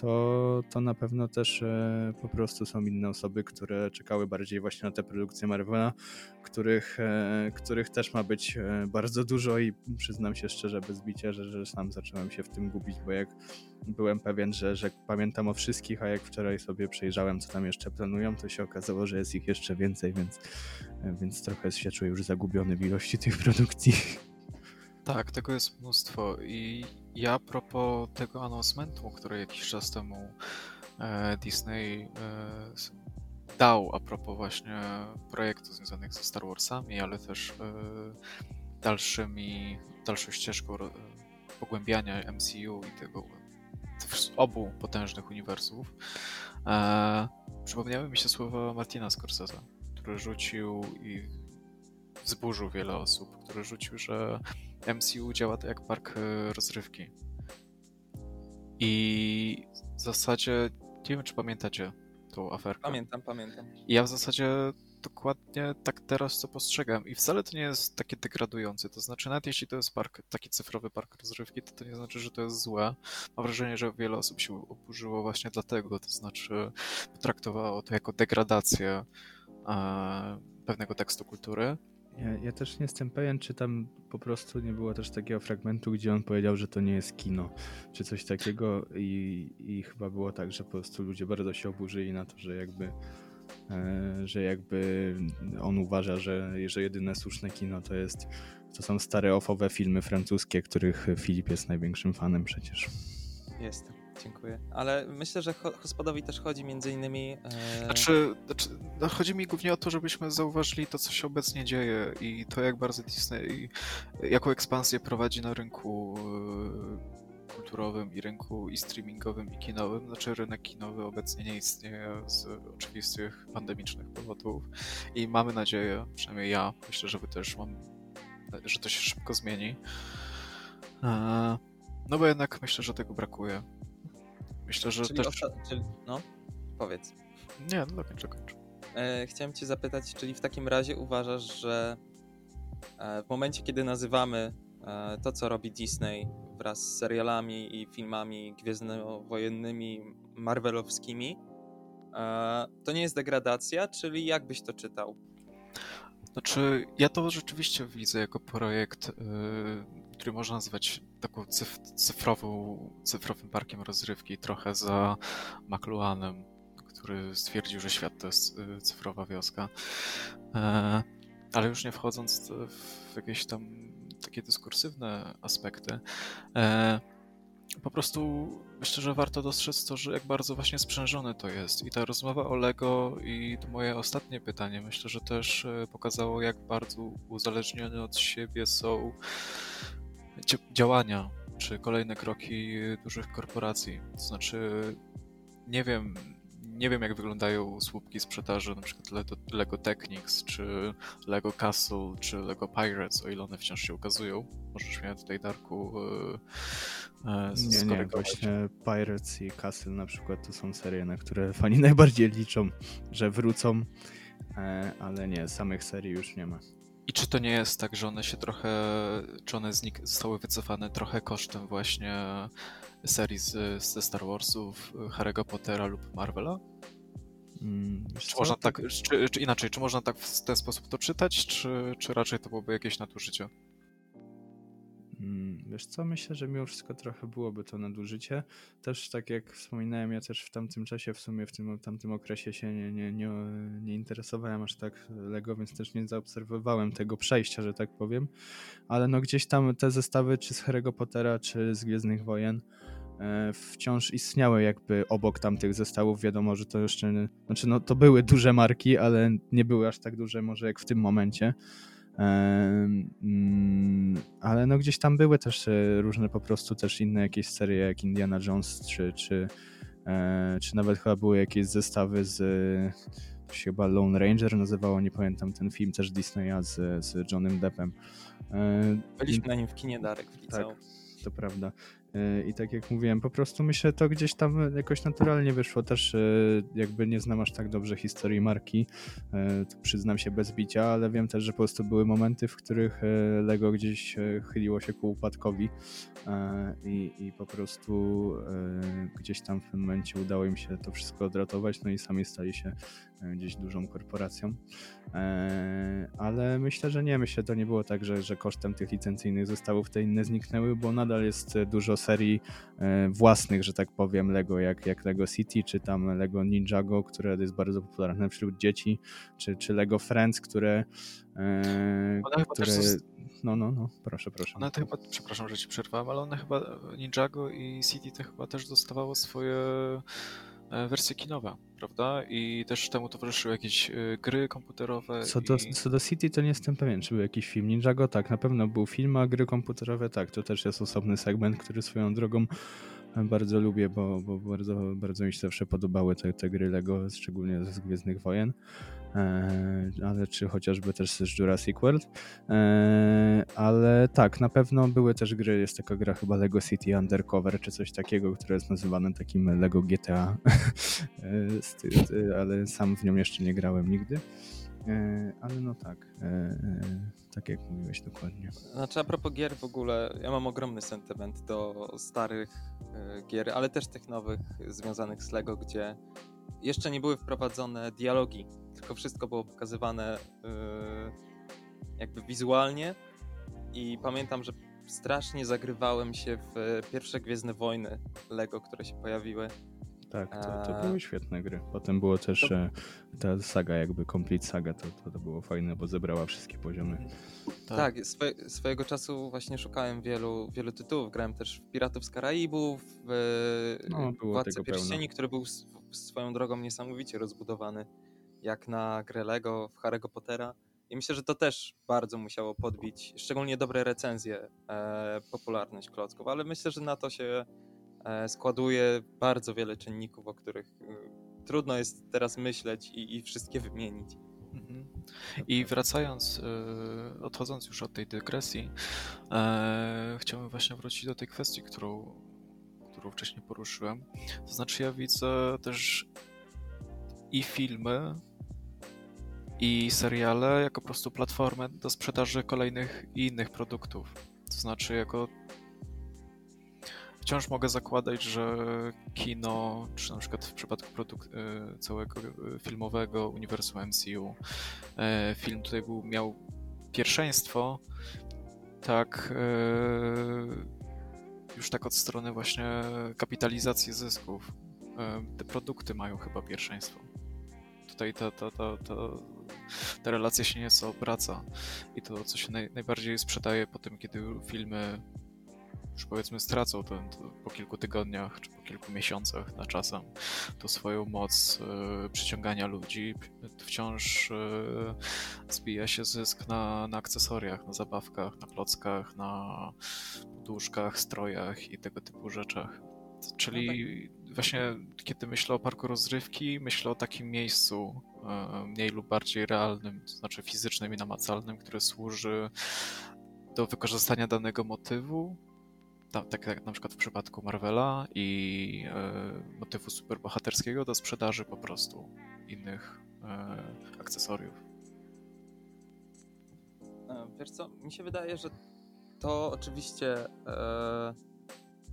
to, to na pewno też e, po prostu są inne osoby, które czekały bardziej właśnie na te produkcje Marvela, których, e, których też ma być e, bardzo dużo i przyznam się szczerze bez bicia, że, że sam zacząłem się w tym gubić, bo jak byłem pewien, że, że pamiętam o wszystkich, a jak wczoraj sobie przejrzałem, co tam jeszcze planują, to się okazało, że jest ich jeszcze więcej, więc, więc trochę się czuję już zagubiony w ilości tych produkcji. Tak, tego jest mnóstwo i ja a propos tego announcementu, który jakiś czas temu e, Disney e, dał a propos właśnie projektów związanych ze Star Warsami, ale też e, dalszymi, dalszą ścieżką pogłębiania MCU i tego obu potężnych uniwersów, przypomniały mi się słowa Martina Scorsese, który rzucił i wzburzył wiele osób, który rzucił, że MCU działa to jak park e, rozrywki. I w zasadzie, nie wiem czy pamiętacie tą aferkę. Pamiętam, pamiętam. I ja w zasadzie dokładnie tak teraz to postrzegam i wcale to nie jest takie degradujące, to znaczy nawet jeśli to jest park, taki cyfrowy park rozrywki, to to nie znaczy, że to jest złe. Mam wrażenie, że wiele osób się oburzyło właśnie dlatego, to znaczy potraktowało to jako degradację e, pewnego tekstu kultury, ja, ja, też nie jestem pewien, czy tam po prostu nie było też takiego fragmentu, gdzie on powiedział, że to nie jest kino, czy coś takiego i, i chyba było tak, że po prostu ludzie bardzo się oburzyli na to, że jakby e, że jakby on uważa, że, że jedyne słuszne kino to jest to są stare offowe filmy francuskie, których Filip jest największym fanem przecież. Jestem, dziękuję. Ale myślę, że Hospodowi też chodzi między innymi... E... Znaczy, znaczy no chodzi mi głównie o to, żebyśmy zauważyli to, co się obecnie dzieje i to, jak bardzo Disney, jaką ekspansję prowadzi na rynku e, kulturowym i rynku i streamingowym i kinowym. Znaczy rynek kinowy obecnie nie istnieje z oczywistych pandemicznych powodów i mamy nadzieję, przynajmniej ja, myślę, że też mam że to się szybko zmieni. E, no bo jednak myślę, że tego brakuje. Myślę, że czyli też... Czyli, no, powiedz. Nie, no dokończ, dokończ. E, chciałem cię zapytać, czyli w takim razie uważasz, że e, w momencie, kiedy nazywamy e, to, co robi Disney wraz z serialami i filmami gwiezdnowojennymi, marvelowskimi, e, to nie jest degradacja, czyli jak byś to czytał? Znaczy, ja to rzeczywiście widzę jako projekt, yy, który można nazwać taką cyf cyfrową, cyfrowym parkiem rozrywki, trochę za McLuhanem, który stwierdził, że świat to jest yy, cyfrowa wioska. Yy, ale już nie wchodząc w jakieś tam takie dyskursywne aspekty, e, po prostu myślę, że warto dostrzec to, że jak bardzo właśnie sprzężone to jest. I ta rozmowa o Lego i to moje ostatnie pytanie, myślę, że też e, pokazało, jak bardzo uzależnione od siebie są działania czy kolejne kroki dużych korporacji. To znaczy, nie wiem, nie wiem jak wyglądają słupki sprzedaży na przykład Lego Technics, czy Lego Castle, czy Lego Pirates, o ile one wciąż się ukazują. Możesz mnie tutaj, Darku, e, nie, nie, właśnie Pirates i Castle na przykład to są serie, na które fani najbardziej liczą, że wrócą, e, ale nie, samych serii już nie ma. I czy to nie jest tak, że one się trochę, czy one znik- zostały wycofane trochę kosztem właśnie serii z, ze Star Warsów, Harry'ego Pottera lub Marvela? Hmm, czy można tak, czy, czy, inaczej, czy można tak w ten sposób to czytać, czy, czy raczej to byłoby jakieś nadużycie? Hmm, wiesz co, myślę, że mimo wszystko trochę byłoby to nadużycie. Też tak jak wspominałem, ja też w tamtym czasie, w sumie w tym tamtym okresie się nie, nie, nie, nie interesowałem aż tak Lego, więc też nie zaobserwowałem tego przejścia, że tak powiem. Ale no gdzieś tam te zestawy, czy z Harry'ego Pottera, czy z Gwiezdnych Wojen, e, wciąż istniały jakby obok tamtych zestawów. Wiadomo, że to jeszcze, znaczy no to były duże marki, ale nie były aż tak duże może jak w tym momencie. Mm, ale no gdzieś tam były też e, różne po prostu też inne jakieś serie jak Indiana Jones czy, czy, e, czy nawet chyba były jakieś zestawy z się chyba Lone Ranger nazywało, nie pamiętam ten film też Disneya z, z Johnem Deppem. E, Byliśmy na nim w kinie Darek w liceum. Tak, to prawda. E, I tak jak mówiłem, po prostu myślę, to gdzieś tam jakoś naturalnie wyszło. Też e, jakby nie znam aż tak dobrze historii marki, e, przyznam się bez bicia, ale wiem też, że po prostu były momenty, w których Lego gdzieś chyliło się ku upadkowi i, i po prostu gdzieś tam w tym momencie udało im się to wszystko odratować, no i sami stali się gdzieś dużą korporacją. Ale myślę, że nie, myślę, to nie było tak, że, że kosztem tych licencyjnych zestawów te inne zniknęły, bo nadal jest dużo serii e, własnych, że tak powiem, Lego, jak, jak Lego City, czy tam Lego Ninjago, które jest bardzo popularne wśród dzieci, czy, czy Lego Friends, które... E, one które... No, no, no, proszę, proszę. One to chyba, przepraszam, że ci przerwałem, ale one chyba, Ninjago i City to chyba też dostawało swoje e, wersje kinowe, prawda? I też temu towarzyszyły jakieś gry komputerowe. Co do, i... co do City to nie jestem pewien, czy był jakiś film. Ninjago tak, na pewno był film, a gry komputerowe tak, to też jest osobny segment, który swoją drogą bardzo lubię, bo, bo bardzo, bardzo mi się zawsze podobały te, te gry Lego, szczególnie z Gwiezdnych Wojen. E, ale czy chociażby też z Jurassic World. E, ale tak, na pewno były też gry, jest taka gra chyba Lego City Undercover, czy coś takiego, które jest nazywane takim Lego GTA, e, ale sam w nią jeszcze nie grałem nigdy. Ale no tak, tak jak mówiłeś dokładnie. Znaczy a propos gier w ogóle, ja mam ogromny sentyment do starych gier, ale też tych nowych związanych z Lego, gdzie jeszcze nie były wprowadzone dialogi tylko wszystko było pokazywane yy, jakby wizualnie i pamiętam, że strasznie zagrywałem się w pierwsze Gwiezdne Wojny Lego, które się pojawiły. Tak, to, to były świetne gry. Potem było też to... E, ta saga, jakby Complete Saga, to, to, to było fajne, bo zebrała wszystkie poziomy. Tak, tak swe, swojego czasu właśnie szukałem wielu, wielu tytułów. Grałem też w Piratów z Karaibów, w no, Władcę Pierścieni, który był swoją drogą niesamowicie rozbudowany, jak na grę Lego, w Harry'ego Pottera. I myślę, że to też bardzo musiało podbić, szczególnie dobre recenzje, e, popularność klocków, ale myślę, że na to się e, składuje bardzo wiele czynników, o których e, trudno jest teraz myśleć i, i wszystkie wymienić. Mhm. I wracając, e, odchodząc już od tej dygresji, e, chciałbym właśnie wrócić do tej kwestii, którą, którą wcześniej poruszyłem. To znaczy, ja widzę też i filmy, i seriale jako po prostu platformę do sprzedaży kolejnych i innych produktów. To znaczy, jako wciąż mogę zakładać, że kino, czy na przykład w przypadku produk- e, całego e, filmowego uniwersum MCU, e, film tutaj był, miał pierwszeństwo, tak już tak od strony właśnie kapitalizacji zysków. Te produkty mają chyba pierwszeństwo. Tutaj to, to, to, to ta relacja się nieco obraca i to, co się naj, najbardziej sprzedaje po tym, kiedy filmy już powiedzmy stracą ten, po kilku tygodniach czy po kilku miesiącach na czasem to swoją moc y, przyciągania ludzi, wciąż y, zbija się zysk na, na akcesoriach, na zabawkach, na klockach, na poduszkach, strojach i tego typu rzeczach. Czyli no tak. właśnie kiedy myślę o parku rozrywki, myślę o takim miejscu mniej lub bardziej realnym, to znaczy fizycznym i namacalnym, które służy do wykorzystania danego motywu, tak jak na przykład w przypadku Marvela i e, motywu superbohaterskiego do sprzedaży po prostu innych e, akcesoriów. Wiesz co, mi się wydaje, że to oczywiście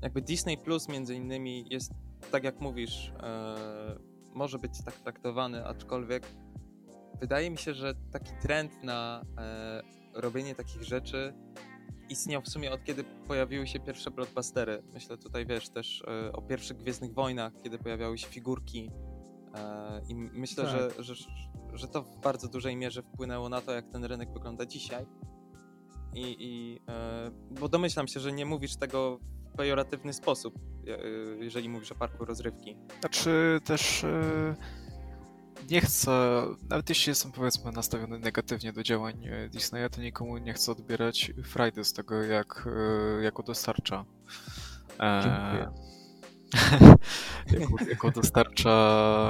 jakby Disney Plus między innymi jest, tak jak mówisz, e, może być tak traktowany, aczkolwiek wydaje mi się, że taki trend na e, robienie takich rzeczy istniał w sumie od kiedy pojawiły się pierwsze blockbustery. Myślę tutaj, wiesz, też e, o pierwszych Gwiezdnych Wojnach, kiedy pojawiały się figurki e, i myślę, tak. że, że, że to w bardzo dużej mierze wpłynęło na to, jak ten rynek wygląda dzisiaj. I, i e, bo domyślam się, że nie mówisz tego pejoratywny sposób, y, jeżeli mówisz o parku rozrywki. Znaczy też y, nie chcę, nawet jeśli jestem powiedzmy nastawiony negatywnie do działań Disneya, to nikomu nie chcę odbierać frajdy z tego, jak, jako dostarcza. E, Dziękuję. jako, jako dostarcza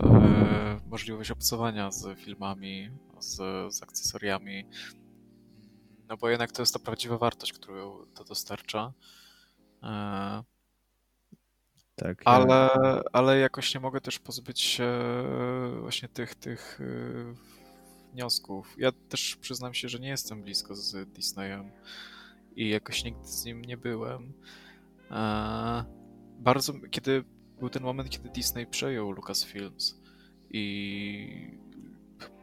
e, możliwość obcowania z filmami, z, z akcesoriami. No bo jednak to jest ta prawdziwa wartość, którą to dostarcza. E, tak. Ale, ja... ale jakoś nie mogę też pozbyć się właśnie tych, tych e, wniosków. Ja też przyznam się, że nie jestem blisko z Disneyem i jakoś nigdy z nim nie byłem. E, bardzo, kiedy był ten moment, kiedy Disney przejął Lucasfilms i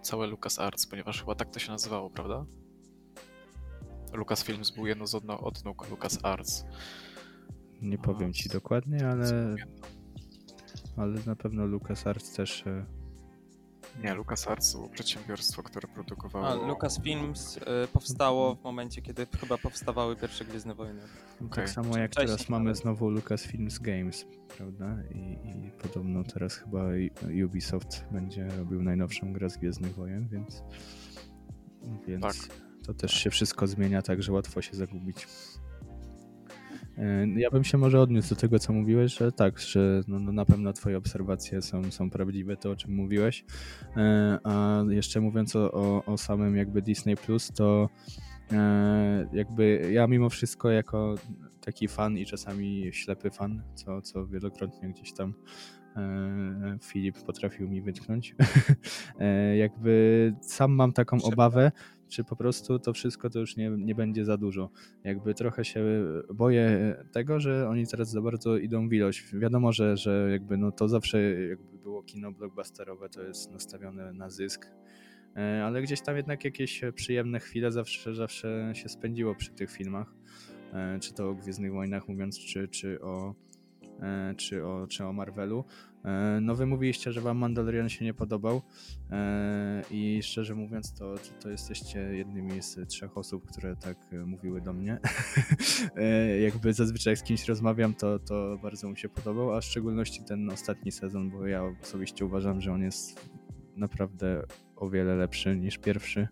całe LucasArts, ponieważ chyba tak to się nazywało, prawda? Lucasfilms był jedną z odnóg LucasArts. Nie powiem ci dokładnie, ale, ale na pewno LucasArts też. E, Nie, LucasArts było przedsiębiorstwo, które produkowało. A, Lucasfilms y, powstało w momencie, kiedy chyba powstawały pierwsze Gwiezdne Wojny. Okay. Tak samo jak Wcześniej, teraz mamy znowu Lucasfilms Games, prawda? I, I, podobno teraz chyba Ubisoft będzie robił najnowszą grę z Gwiezdnych Wojen, więc. Więc tak. to też się wszystko zmienia tak, że łatwo się zagubić. E, ja bym się może odniósł do tego, co mówiłeś, że tak, że no, no na pewno twoje obserwacje są, są prawdziwe, to o czym mówiłeś. E, a jeszcze mówiąc o, o, o samym jakby Disney Plus, to e, jakby ja mimo wszystko jako taki fan i czasami ślepy fan, co, co wielokrotnie gdzieś tam Filip potrafił mi wytknąć. jakby sam mam taką obawę, czy po prostu to wszystko to już nie, nie będzie za dużo. Jakby trochę się boję tego, że oni teraz za bardzo idą w ilość. Wiadomo, że, że jakby no to zawsze jakby było kino blockbusterowe, to jest nastawione na zysk, e, ale gdzieś tam jednak jakieś przyjemne chwile zawsze, zawsze się spędziło przy tych filmach, e, czy to o Gwiezdnych Wojnach mówiąc, czy, czy o e, czy o, czy o Marvelu. E, no wy mówiliście, że wam Mandalorian się nie podobał e, i szczerze mówiąc to, to jesteście jednymi z trzech osób, które tak e, mówiły do mnie. Jakby zazwyczaj z kimś rozmawiam, to, to bardzo mu się podobał, a w szczególności ten ostatni sezon, bo ja osobiście uważam, że on jest naprawdę o wiele lepszy niż pierwszy.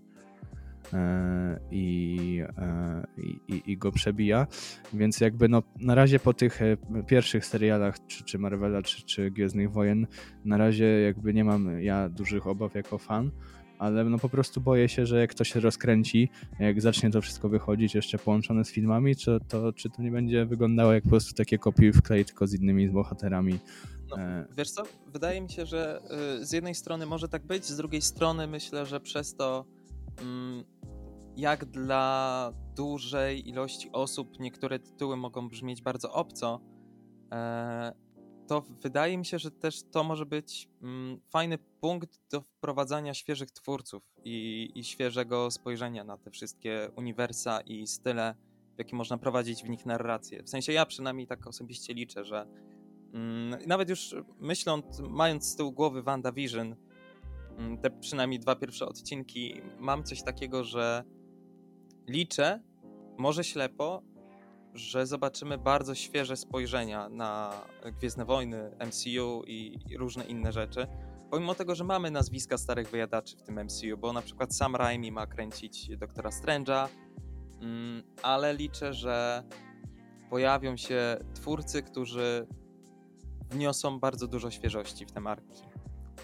E, i, e, i, i, go przebija. Więc jakby no, na razie po tych e, pierwszych serialach, czy, czy Marvela, czy, czy Gwiezdnych Wojen, na razie jakby nie mam ja dużych obaw jako fan, ale no po prostu boję się, że jak to się rozkręci, jak zacznie to wszystko wychodzić jeszcze połączone z filmami, czy to, czy to nie będzie wyglądało jak po prostu takie kopiuj wklej tylko z innymi bohaterami. No, wiesz co, wydaje mi się, że y, z jednej strony może tak być, z drugiej strony myślę, że przez to jak dla dużej ilości osób niektóre tytuły mogą brzmieć bardzo obco, e, to wydaje mi się, że też to może być mm, fajny punkt do wprowadzania świeżych twórców i, i świeżego spojrzenia na te wszystkie uniwersa i style, w jaki można prowadzić w nich narrację. W sensie ja przynajmniej tak osobiście liczę, że mm, nawet już myśląc, mając z tyłu głowy WandaVision, mm, te przynajmniej dwa pierwsze odcinki, mam coś takiego, że liczę, może ślepo, że zobaczymy bardzo świeże spojrzenia na Gwiezdne Wojny, MCU i różne inne rzeczy. Pomimo tego, że mamy nazwiska starych wyjadaczy w tym MCU, bo na przykład Sam Raimi ma kręcić Doktora Strange'a, mm, ale liczę, że pojawią się twórcy, którzy wniosą bardzo dużo świeżości w te marki.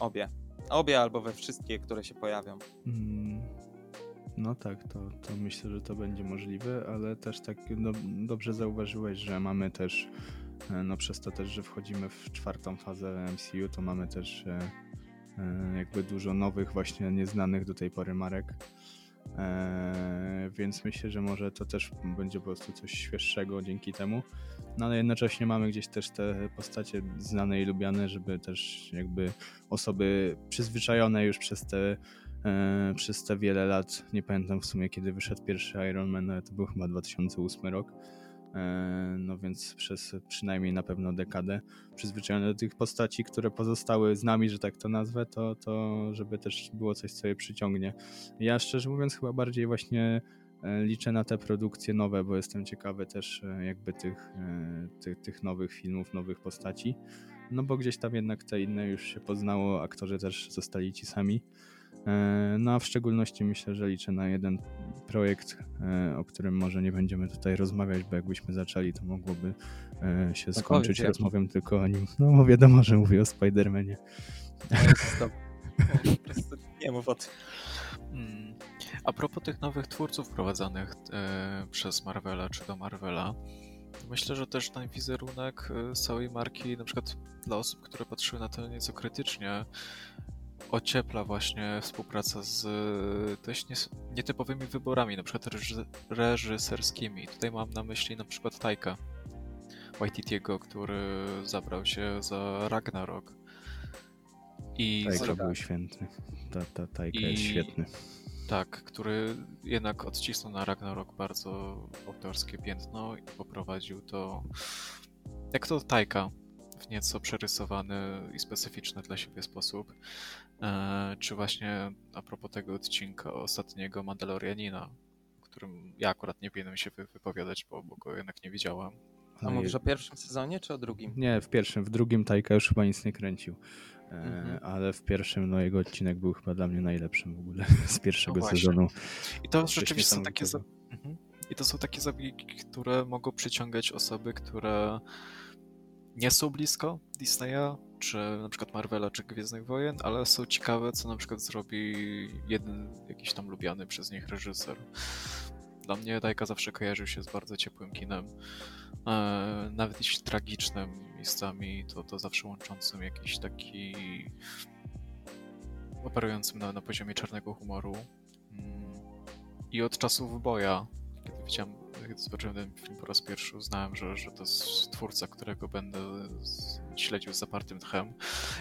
Obie. Obie albo we wszystkie, które się pojawią. Mm. No tak, to, to myślę, że to będzie możliwe, ale też tak no, dobrze zauważyłeś, że mamy też, e, no przez to też, że wchodzimy w czwartą fazę MCU, to mamy też e, e, jakby dużo nowych, właśnie nieznanych do tej pory marek. Więc myślę, że może to też będzie po prostu coś świeższego dzięki temu. No ale jednocześnie mamy gdzieś też te postacie znane i lubiane, żeby też jakby osoby przyzwyczajone już przez te e, przez te wiele lat. Nie pamiętam w sumie kiedy wyszedł pierwszy Iron Man, ale to był chyba 2008 rok. E, no więc przez przynajmniej na pewno dekadę przyzwyczajony do tych postaci, które pozostały z nami, że tak to nazwę, to, to żeby też było coś, co je przyciągnie. Ja szczerze mówiąc chyba bardziej właśnie e, liczę na te produkcje nowe, bo jestem ciekawy też e, jakby tych, tych, tych nowych filmów, nowych postaci. No bo gdzieś tam jednak te inne już się poznało, aktorzy też zostali ci sami. E, no a w szczególności myślę, że liczę na jeden projekt, e, o którym może nie będziemy tutaj rozmawiać, bo jakbyśmy zaczęli, to mogłoby e, się no skończyć rozmową tylko o nim. No wiadomo, że mówię o Spider-Manie. No, nie mów o tym. Hmm. A propos tych nowych twórców prowadzonych przez Marvela czy do Marvela, myślę, że też ten wizerunek całej marki, na przykład dla osób, które patrzyły na to nieco krytycznie, ociepla właśnie współpraca z dość nietypowymi wyborami, na przykład reżyserskimi. Tutaj mam na myśli na przykład Tajka Waititiego, który zabrał się za Ragnarok. I Tajka był święty. Ta, ta Tajka I... jest świetny. Tak, który jednak odcisnął na Ragnarok bardzo autorskie piętno i poprowadził to jak to Tajka w nieco przerysowany i specyficzny dla siebie sposób. E, czy właśnie a propos tego odcinka ostatniego Mandalorianina, o którym ja akurat nie powinienem się wypowiadać, bo, bo go jednak nie widziałem. A no mówisz o pierwszym sezonie, czy o drugim? Nie, w pierwszym. W drugim Tajka już chyba nic nie kręcił. E, mhm. Ale w pierwszym, no jego odcinek był chyba dla mnie najlepszym w ogóle z pierwszego no sezonu. I to rzeczywiście są takie... Za... Mhm. I to są takie zabiegi, które mogą przyciągać osoby, które nie są blisko Disneya, czy na przykład Marvela, czy Gwiezdnych Wojen, ale są ciekawe, co na przykład zrobi jeden jakiś tam lubiany przez nich reżyser. Dla mnie Dajka zawsze kojarzył się z bardzo ciepłym kinem, e, nawet jeśli tragicznym miejscami, to, to zawsze łączącym jakiś taki operującym na, na poziomie czarnego humoru. Mm. I od czasów boja, kiedy widziałem kiedy zobaczyłem ten film po raz pierwszy, uznałem, że, że to jest twórca, którego będę śledził z zapartym tchem.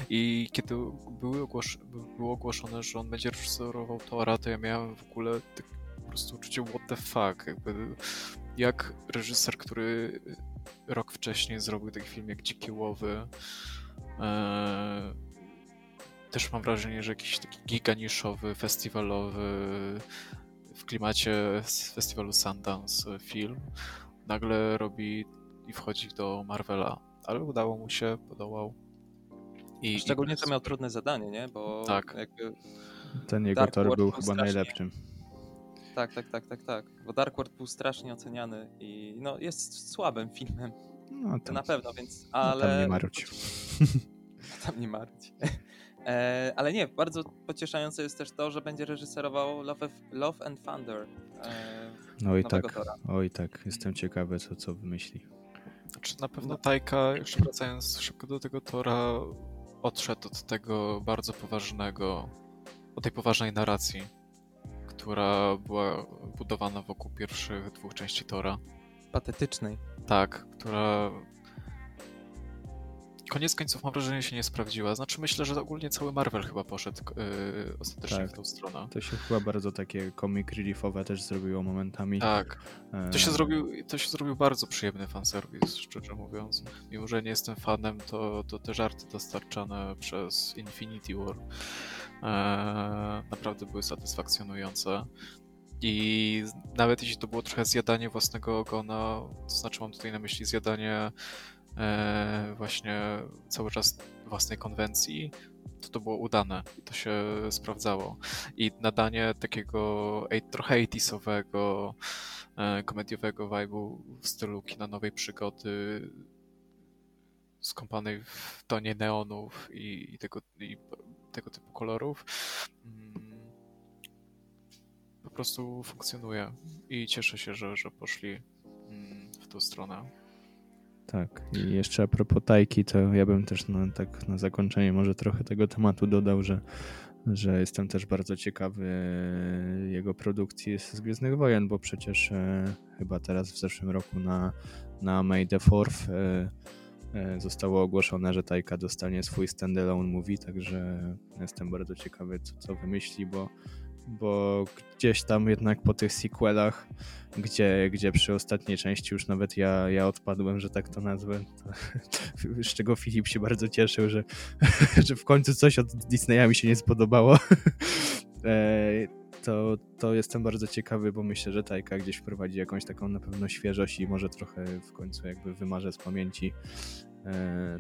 I kiedy były ogłos było ogłoszone, że on będzie reżyserował Tora, to ja miałem w ogóle tak po prostu uczucie what the fuck, jakby jak reżyser, który rok wcześniej zrobił taki film jak Dzikie Łowy, E, też mam wrażenie, że jakiś taki giganiszowy, festiwalowy w klimacie festiwalu Sundance film nagle robi i wchodzi do Marvela, ale udało mu się, podołał. I, Szczególnie, i... że miał trudne zadanie, nie? Bo tak. Jakby Ten jego Dark tor był, był chyba strasznie... najlepszym. Tak, tak, tak, tak, tak. Bo Dark World był strasznie oceniany i no, jest słabym filmem. No, to na pewno, więc. Ale... No, tam nie marudź. tam nie marudź. E, ale nie, bardzo pocieszające jest też to, że będzie reżyserował Love, Love and Thunder. E, oj tak, tora. oj tak, jestem ciekawy co, co wymyśli. Znaczy na pewno Tajka, jeszcze wracając szybko do tego Tora, odszedł od tego bardzo poważnego, od tej poważnej narracji, która była budowana wokół pierwszych dwóch części Tora. Patetycznej. Tak, która koniec końców mam wrażenie się nie sprawdziła. Znaczy myślę, że ogólnie cały Marvel chyba poszedł yy, ostatecznie tak. w tą stronę. To się chyba bardzo takie comic reliefowe też zrobiło momentami. Tak. To się, e, zrobił, to się zrobił bardzo przyjemny fanserwis, szczerze mówiąc. Mimo, że nie jestem fanem, to, to te żarty dostarczane przez Infinity War e, naprawdę były satysfakcjonujące. I nawet jeśli to było trochę zjadanie własnego ogona, to znaczy mam tutaj na myśli zjadanie właśnie cały czas własnej konwencji, to to było udane i to się sprawdzało. I nadanie takiego trochę 80 e, komediowego vibe'u w stylu kina nowej przygody skąpanej w tonie neonów i, i, tego, i tego typu kolorów mm, po prostu funkcjonuje i cieszę się, że, że poszli mm, w tą stronę. Tak, i jeszcze a propos Tajki, to ja bym też no, tak na zakończenie może trochę tego tematu dodał, że, że jestem też bardzo ciekawy jego produkcji z Gwiezdnych Wojen, bo przecież e, chyba teraz w zeszłym roku na, na May the 4 e, e, zostało ogłoszone, że Tajka dostanie swój standalone movie, także jestem bardzo ciekawy, co, co wymyśli, bo bo gdzieś tam jednak po tych sequelach, gdzie, gdzie przy ostatniej części już nawet ja, ja odpadłem, że tak to nazwę, to, z czego Filip się bardzo cieszył, że, że w końcu coś od Disneya mi się nie spodobało. E, to, to jestem bardzo ciekawy, bo myślę, że Tajka gdzieś wprowadzi jakąś taką na pewno świeżość i może trochę w końcu jakby wymarzę z pamięci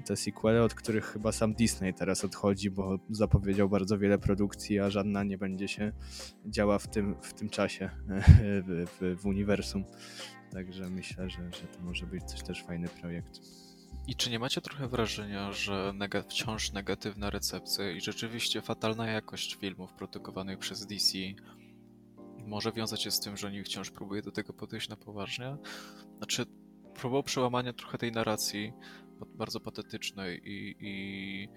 te sequele, od których chyba sam Disney teraz odchodzi, bo zapowiedział bardzo wiele produkcji, a żadna nie będzie się działa w tym, w tym czasie w, w, w uniwersum. Także myślę, że, że to może być też, też fajny projekt. I czy nie macie trochę wrażenia, że neg wciąż negatywna recepcja i rzeczywiście fatalna jakość filmów produkowanych przez DC może wiązać się z tym, że oni wciąż próbują do tego podejść na poważnie? Znaczy, próbował przełamania trochę tej narracji, bardzo patetycznej i, i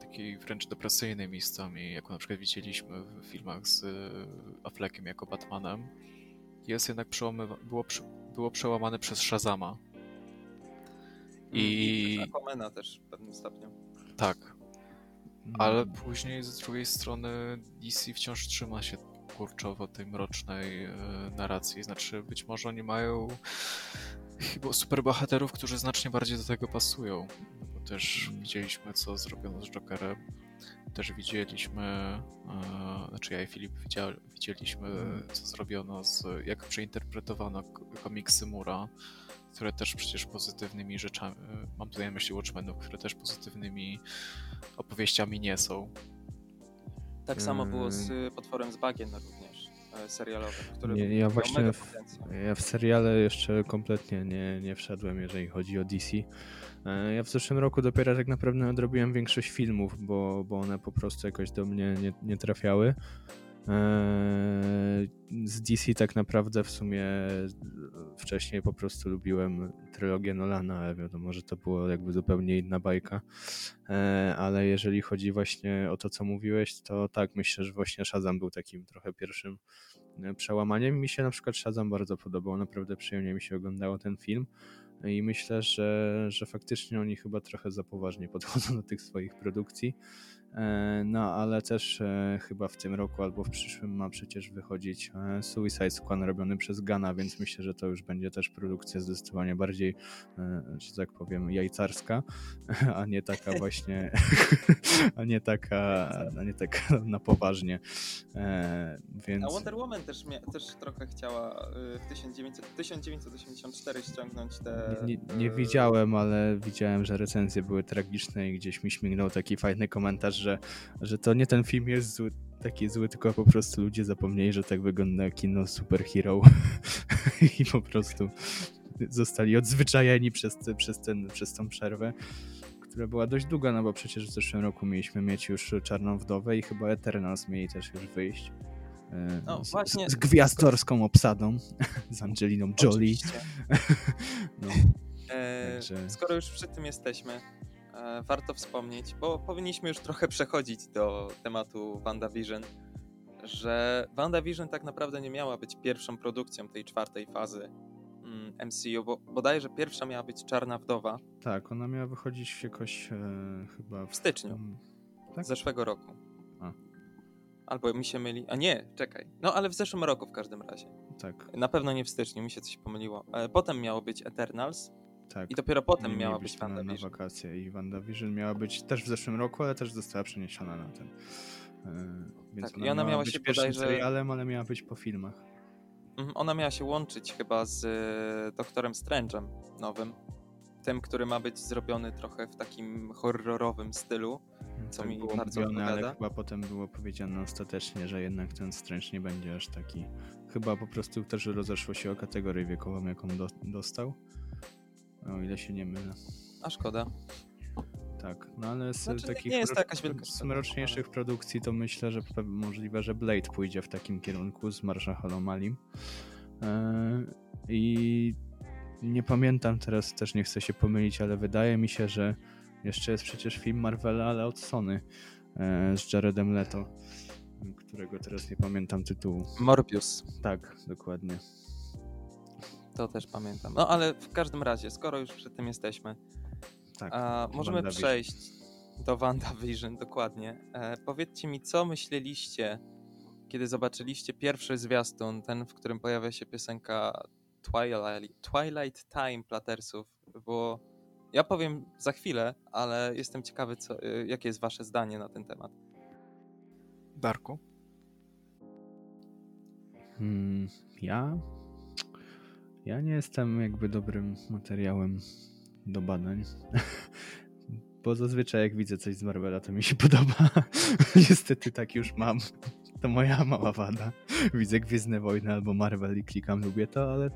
takiej wręcz depresyjnej miejscami, jak na przykład widzieliśmy w filmach z Affleckiem jako Batmanem, jest jednak przełamy, było, było przełamane przez Shazama. I... I Aquamana też w pewnym stopniu. Tak. Ale później z drugiej strony DC wciąż trzyma się kurczowo tej mrocznej e, narracji. Znaczy, być może oni mają chyba superbohaterów, którzy znacznie bardziej do tego pasują. No bo też mm. widzieliśmy, co zrobiono z Jokerem. Też widzieliśmy, e, znaczy ja i Filip widział, widzieliśmy, mm. co zrobiono, z, jak przeinterpretowano komiksy Mura, które też przecież pozytywnymi rzeczami, e, mam tutaj na myśli Watchmenów, które też pozytywnymi opowieściami nie są. Tak samo było z mm. potworem z bagien również. E, serialowym, który nie, ja właśnie w, ja w seriale jeszcze kompletnie nie, nie wszedłem, jeżeli chodzi o DC. E, ja w zeszłym roku dopiero tak naprawdę odrobiłem większość filmów, bo, bo one po prostu jakoś do mnie nie, nie trafiały. E, z DC tak naprawdę w sumie wcześniej po prostu lubiłem trylogię Nolana, ale wiadomo, że to było jakby zupełnie inna bajka. Ale jeżeli chodzi właśnie o to, co mówiłeś, to tak, myślę, że właśnie Shazam był takim trochę pierwszym E, przełamaniem. Mi się na przykład Shazam bardzo podobał, naprawdę przyjemnie mi się oglądało ten film i myślę, że, że faktycznie oni chyba trochę za poważnie podchodzą do tych swoich produkcji no, ale też e, chyba w tym roku albo w przyszłym ma przecież wychodzić e, Suicide Squad robiony przez Gana, więc myślę, że to już będzie też produkcja zdecydowanie bardziej, że tak powiem, jajcarska, a nie taka właśnie, a nie taka, a nie taka na poważnie. Więc... A Wonder Woman też, też trochę chciała w 1900, 1984 ściągnąć te... Nie, nie, nie widziałem, ale widziałem, że recenzje były tragiczne i gdzieś mi śmignął taki fajny komentarz, że, że to nie ten film jest zły, taki zły, tylko po prostu ludzie zapomnieli, że tak wygląda kino superhero i po prostu zostali odzwyczajeni przez, przez, ten, przez tą przerwę, która była dość długa, no bo przecież w zeszłym roku mieliśmy mieć już Czarną Wdowę i chyba Eternals mieli też już wyjść. E, no, z, właśnie. Z, gwiazdorską obsadą, z Angeliną Jolie. no. e, skoro już przy tym jesteśmy, warto wspomnieć, bo powinniśmy już trochę przechodzić do tematu WandaVision, że WandaVision tak naprawdę nie miała być pierwszą produkcją tej czwartej fazy MCU, mm, bo bodajże pierwsza miała być Czarna Wdowa. Tak, ona miała wychodzić jakoś e, chyba w, w styczniu tak? zeszłego roku. A. Albo mi się myli. A nie, czekaj. No ale w zeszłym roku w każdym razie. Tak. Na pewno nie w styczniu, mi się coś pomyliło. E, potem miało być Eternals, tak. I dopiero potem nie miała być WandaVision. Na, na wakacje i WandaVision miała być też w zeszłym roku, ale też została przeniesiona na ten. Yy, więc tak, ona, I ona miała, być się bodajże... serialem, ale miała być po filmach. Mhm, ona miała się łączyć chyba z e, Doktorem Strange'em nowym. Tym, który ma być zrobiony trochę w takim horrorowym stylu, co tak mi bardzo mówione, ale chyba potem było powiedziane ostatecznie, że jednak ten Strange nie będzie aż taki. Chyba po prostu też rozeszło się o kategorię wiekową, jaką do, dostał. O ile się nie mylę. A szkoda. Tak, no ale z znaczy, takich nie jest to jakaś wielka mroczniejszych ale... produkcji to myślę, że możliwe, że Blade pójdzie w takim kierunku z Marshalem Alim. Yy, I nie pamiętam teraz, też nie chcę się pomylić, ale wydaje mi się, że jeszcze jest przecież film Marvela, ale od Sony yy, z Jaredem Leto, którego teraz nie pamiętam tytułu. Morbius. Tak, dokładnie. To też pamiętam. No ale w każdym razie, skoro już przy tym jesteśmy, tak, a, możemy przejść do WandaVision, dokładnie. E, powiedzcie mi, co myśleliście, kiedy zobaczyliście pierwszy zwiastun, ten, w którym pojawia się piosenka Twilight, Twilight Time Platersów, bo ja powiem za chwilę, ale jestem ciekawy, co, e, jakie jest wasze zdanie na ten temat. Darku? Hmm, ja ja nie jestem jakby dobrym materiałem do badań. Bo zazwyczaj jak widzę coś z Marvela, to mi się podoba. Niestety tak już mam. To moja mała wada. Widzę Gwiezdne Wojny albo Marvel i klikam, lubię to, ale y,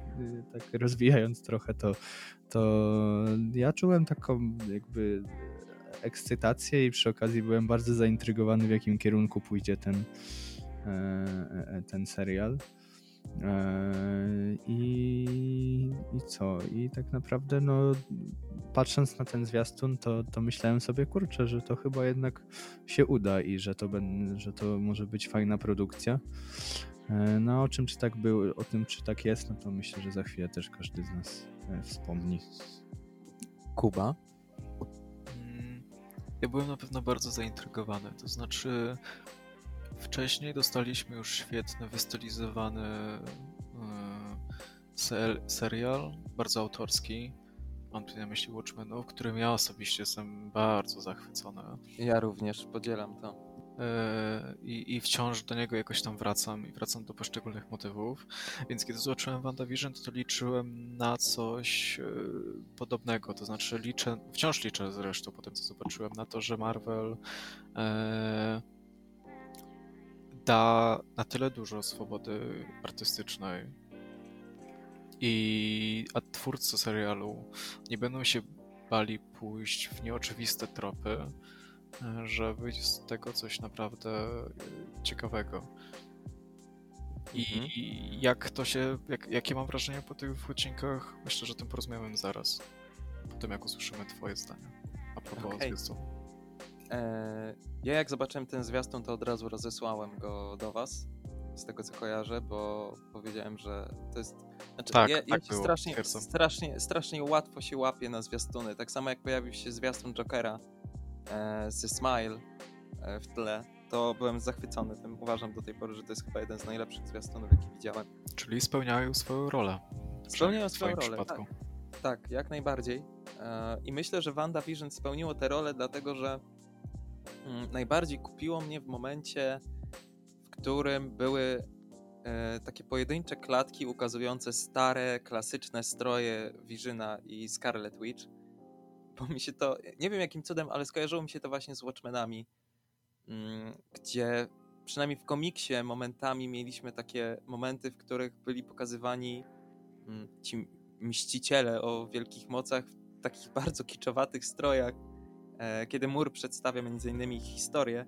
tak rozwijając trochę to, to ja czułem taką jakby ekscytację i przy okazji byłem bardzo zaintrygowany w jakim kierunku pójdzie ten, e, e, e, ten serial. Eee, I, I co? I tak naprawdę, no, patrząc na ten zwiastun, to, to myślałem sobie, kurczę, że to chyba jednak się uda i że to, ben, że to może być fajna produkcja. Eee, no, o czym czy tak był, o tym czy tak jest, no to myślę, że za chwilę też każdy z nas e, wspomni. Kuba? Mm, ja byłem na pewno bardzo zaintrygowany. To znaczy, Wcześniej dostaliśmy już świetny, wystylizowany e, serial, bardzo autorski. Mam tu na myśli Watchmenów, którym ja osobiście jestem bardzo zachwycony. Ja również podzielam to. E, I, I wciąż do niego jakoś tam wracam i wracam do poszczególnych motywów. Więc kiedy zobaczyłem WandaVision, to liczyłem na coś e, podobnego. To znaczy liczę, wciąż liczę zresztą po tym, co zobaczyłem, na to, że Marvel da na tyle dużo swobody artystycznej i a twórcy serialu nie będą się bali pójść w nieoczywiste tropy, że wyjdzie z tego coś naprawdę ciekawego. I mhm. jak to się, jak, jakie mam wrażenie po tych odcinkach, myślę, że o tym porozmawiamy zaraz, po tym jak usłyszymy twoje zdania a propos okay. E, ja jak zobaczyłem ten zwiastun, to od razu rozesłałem go do was, z tego co kojarzę, bo powiedziałem, że to jest... Znaczy, tak, ja, ja tak się strasznie, strasznie, strasznie łatwo się łapię na zwiastuny. Tak samo jak pojawił się zwiastun Jokera e, ze Smile, e, w tle, to byłem zachwycony tym. Uważam do tej pory, że to jest chyba jeden z najlepszych zwiastunów, jaki widziałem. Czyli spełniają swoją rolę. Spełniają swoją rolę, przypadku. Tak, jak najbardziej. E, I myślę, że WandaVision spełniło tę rolę, dlatego że najbardziej kupiło mnie w momencie, w którym były e, takie pojedyncze klatki ukazujące stare, klasyczne stroje Visiona i Scarlet Witch. Bo mi się to, nie wiem jakim cudem, ale skojarzyło mi się to właśnie z Watchmenami, mm, gdzie przynajmniej w komiksie momentami mieliśmy takie momenty, w których byli pokazywani mm, ci mściciele o wielkich mocach w takich bardzo kiczowatych strojach, kiedy mur przedstawia innymi ich historię.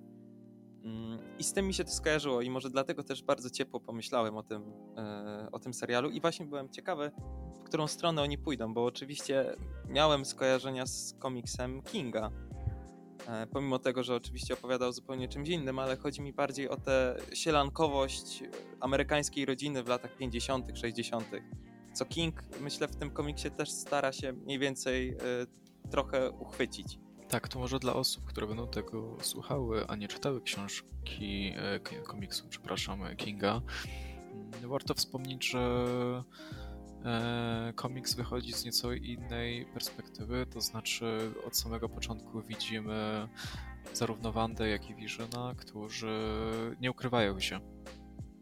Mm, I z tym mi się to skojarzyło i może dlatego też bardzo ciepło pomyślałem o tym, e, o tym serialu i właśnie byłem ciekawy, w którą stronę oni pójdą, bo oczywiście miałem skojarzenia z komiksem Kinga, e, pomimo tego, że oczywiście opowiadał zupełnie czymś innym, ale chodzi mi bardziej o tę sielankowość amerykańskiej rodziny w latach 50., 60., co King, myślę, w tym komiksie też stara się mniej więcej trochę uchwycić. Tak, to może dla osób, które będą tego słuchały, a nie czytały książki, e, komiksu, przepraszam, Kinga, mm, warto wspomnieć, że e, komiks wychodzi z nieco innej perspektywy, to znaczy od samego początku widzimy zarówno Wandę, jak i Visiona, którzy nie ukrywają się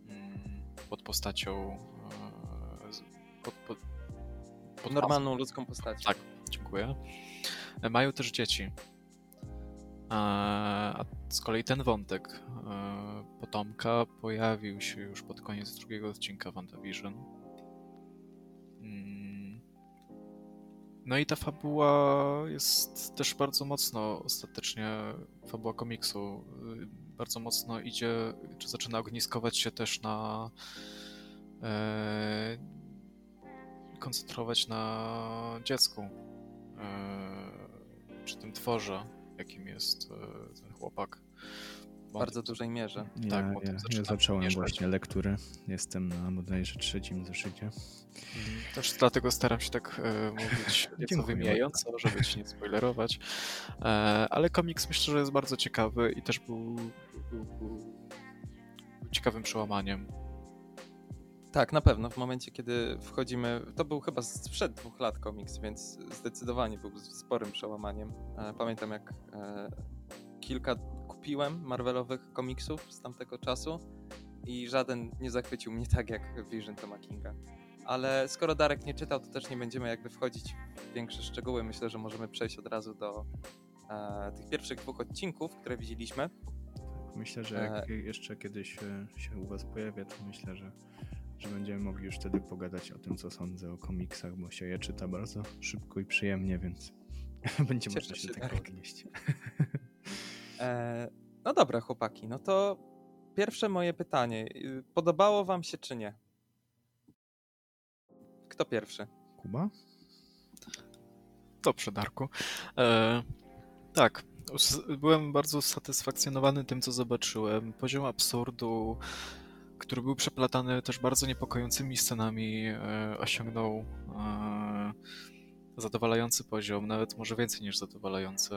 mm, pod postacią e, pod, pod, pod Normalną ludzką postacią. Tak. Dziękuję. E, Mają też dzieci. E, A z kolei ten wątek e, potomka pojawił się już pod koniec drugiego odcinka WandaVision. Mm. No i ta fabuła jest też bardzo mocno ostatecznie, fabuła komiksu, y, bardzo mocno idzie, czy zaczyna ogniskować się też na koncentrować na dziecku, e, czy tym tworze, jakim jest e, ten chłopak. W bardzo dużej mierze. Ja, Tak, ja, potem ja zacząłem mieszać. właśnie lekturę. Jestem na bodajże trzecim zeszycie. Też dlatego staram się tak e, mówić nieco wymijająco, żeby ci nie spoilerować. E, ale komiks myślę, że jest bardzo ciekawy i też był, był, był ciekawym przełamaniem. Tak, na pewno. W momencie, kiedy wchodzimy. To był chyba sprzed dwóch lat komiks, więc zdecydowanie był sporym przełamaniem. E, Pamiętam, jak e, kilka kupiłem Marvelowych komiksów z tamtego czasu i żaden nie zachwycił mnie tak jak Vision Toma Kinga. Ale skoro Darek nie czytał, to też nie będziemy jakby wchodzić w większe szczegóły. Myślę, że możemy przejść od razu do e, tych pierwszych dwóch odcinków, które widzieliśmy. Myślę, że jak jeszcze kiedyś e, się u was pojawię, to myślę, że, że będziemy mogli już wtedy pogadać o tym, co sądzę o komiksach, bo się je czyta bardzo szybko i przyjemnie, więc będzie Cieszę można się się, do tego Darek. odnieść. E, no dobra, chłopaki, no to pierwsze moje pytanie. Podobało wam się czy nie? Kto pierwszy? Kuba? Dobrze, Darku. E, tak, byłem bardzo usatysfakcjonowany tym, co zobaczyłem. Poziom absurdu, który był przeplatany też bardzo niepokojącymi scenami, e, osiągnął e, zadowalający poziom, nawet może więcej niż zadowalający.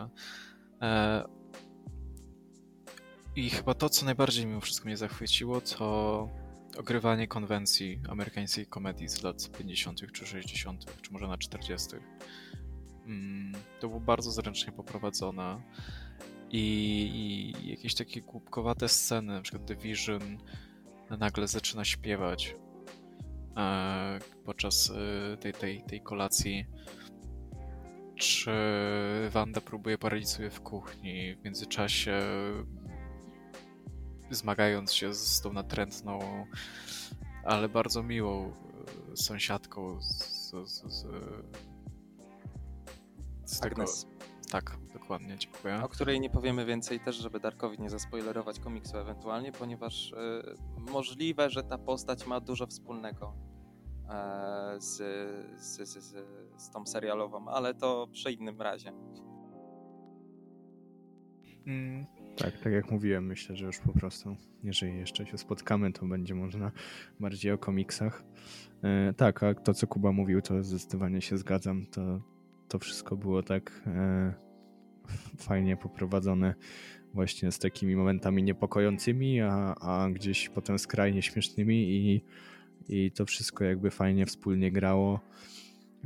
E, I chyba to, co najbardziej mimo wszystko mnie zachwyciło, to ogrywanie konwencji amerykańskiej komedii z lat 50. czy 60., czy może na 40. Mm, to było bardzo zręcznie poprowadzone. I, I jakieś takie głupkowate sceny, The Vision nagle zaczyna śpiewać e, podczas e, tej, tej, tej kolacji. Czy Wanda próbuje sobie w kuchni, w międzyczasie zmagając się z tą natrętną, ale bardzo miłą e, sąsiadką z, z, z, z tego. Agnes, Tak, dokładnie, dziękuję. o której nie powiemy więcej też, żeby Darkowi nie zaspoilerować komiksu ewentualnie, ponieważ y, możliwe, że ta postać ma dużo wspólnego e, z, z, z, z, z tą serialową, ale to przy innym razie. Mm, Tak, tak jak mówiłem, myślę, że już po prostu, jeżeli jeszcze się spotkamy, to będzie można bardziej o komiksach. E, tak, a to, co Kuba mówił, to zdecydowanie się zgadzam. To, to wszystko było tak e, fajnie poprowadzone właśnie z takimi momentami niepokojącymi, a, a gdzieś potem skrajnie śmiesznymi i, i to wszystko jakby fajnie wspólnie grało.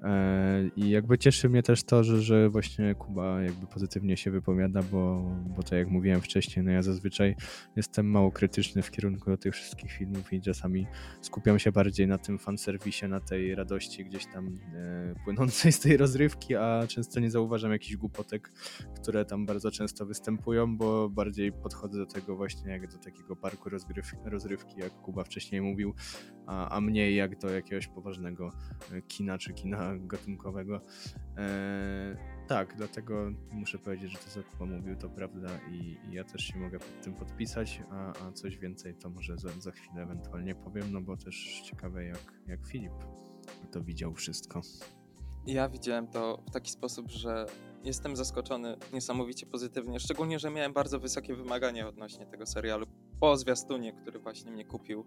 E, I jakby cieszy mnie też to, że, że właśnie Kuba jakby pozytywnie się wypowiada, bo, bo tak jak mówiłem wcześniej, no ja zazwyczaj jestem mało krytyczny w kierunku do tych wszystkich filmów i czasami skupiam się bardziej na tym fanserwisie, na tej radości gdzieś tam e, płynącej z tej rozrywki, a często nie zauważam jakichś głupotek, które tam bardzo często występują, bo bardziej podchodzę do tego właśnie jak do takiego parku rozgryw, rozrywki, jak Kuba wcześniej mówił, a, a mniej jak do jakiegoś poważnego e, kina czy kina gatunkowego. E, tak, dlatego muszę powiedzieć, że to co Kuba mówił to prawda i, i ja też się mogę pod tym podpisać, a, a coś więcej to może za, za chwilę ewentualnie powiem, no bo też ciekawe jak, jak Filip to widział wszystko. Ja widziałem to w taki sposób, że jestem zaskoczony niesamowicie pozytywnie, szczególnie, że miałem bardzo wysokie wymagania odnośnie tego serialu po zwiastunie, który właśnie mnie kupił.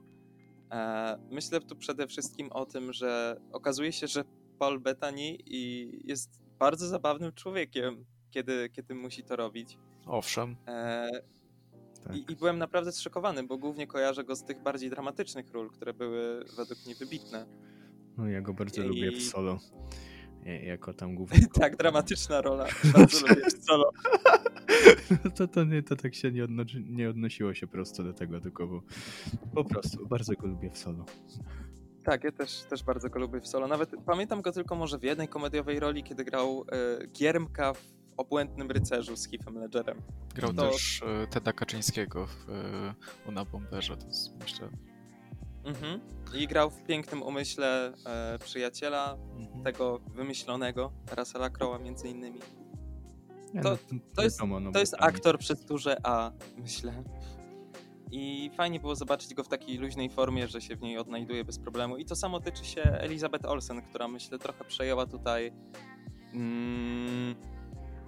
E, myślę tu przede wszystkim o tym, że okazuje się, że Paul Bettany jest bardzo zabawnym człowiekiem, kiedy, kiedy musi to robić. Owszem. E, tak. i, I, byłem naprawdę zszokowany, bo głównie kojarzę go z tych bardziej dramatycznych ról, które były według mnie wybitne. No ja go bardzo I... lubię w solo. Jako tam główny. tak, dramatyczna rola. Bardzo lubię w solo. to, to, nie, to tak się nie, odno, nie odnosiło się prosto do tego, tylko bo po prostu bardzo go lubię w solo. Tak, ja też, też bardzo go lubię w solo. Nawet pamiętam go tylko może w jednej komediowej roli, kiedy grał e, Giermka w Obłędnym Rycerzu z Heathem Ledgerem. Grał to... też e, Teda Kaczyńskiego w e, Una Bomberze, to jest myślę... Mhm. I grał w Pięknym Umyśle e, Przyjaciela, mhm. tego wymyślonego, Russella Crowe'a między innymi. To, no, to, jest, no, to jest aktor przez duże A, myślę. I fajnie było zobaczyć go w takiej luźnej formie, że się w niej odnajduje bez problemu. I to samo tyczy się Elizabeth Olsen, która myślę trochę przejęła tutaj mm,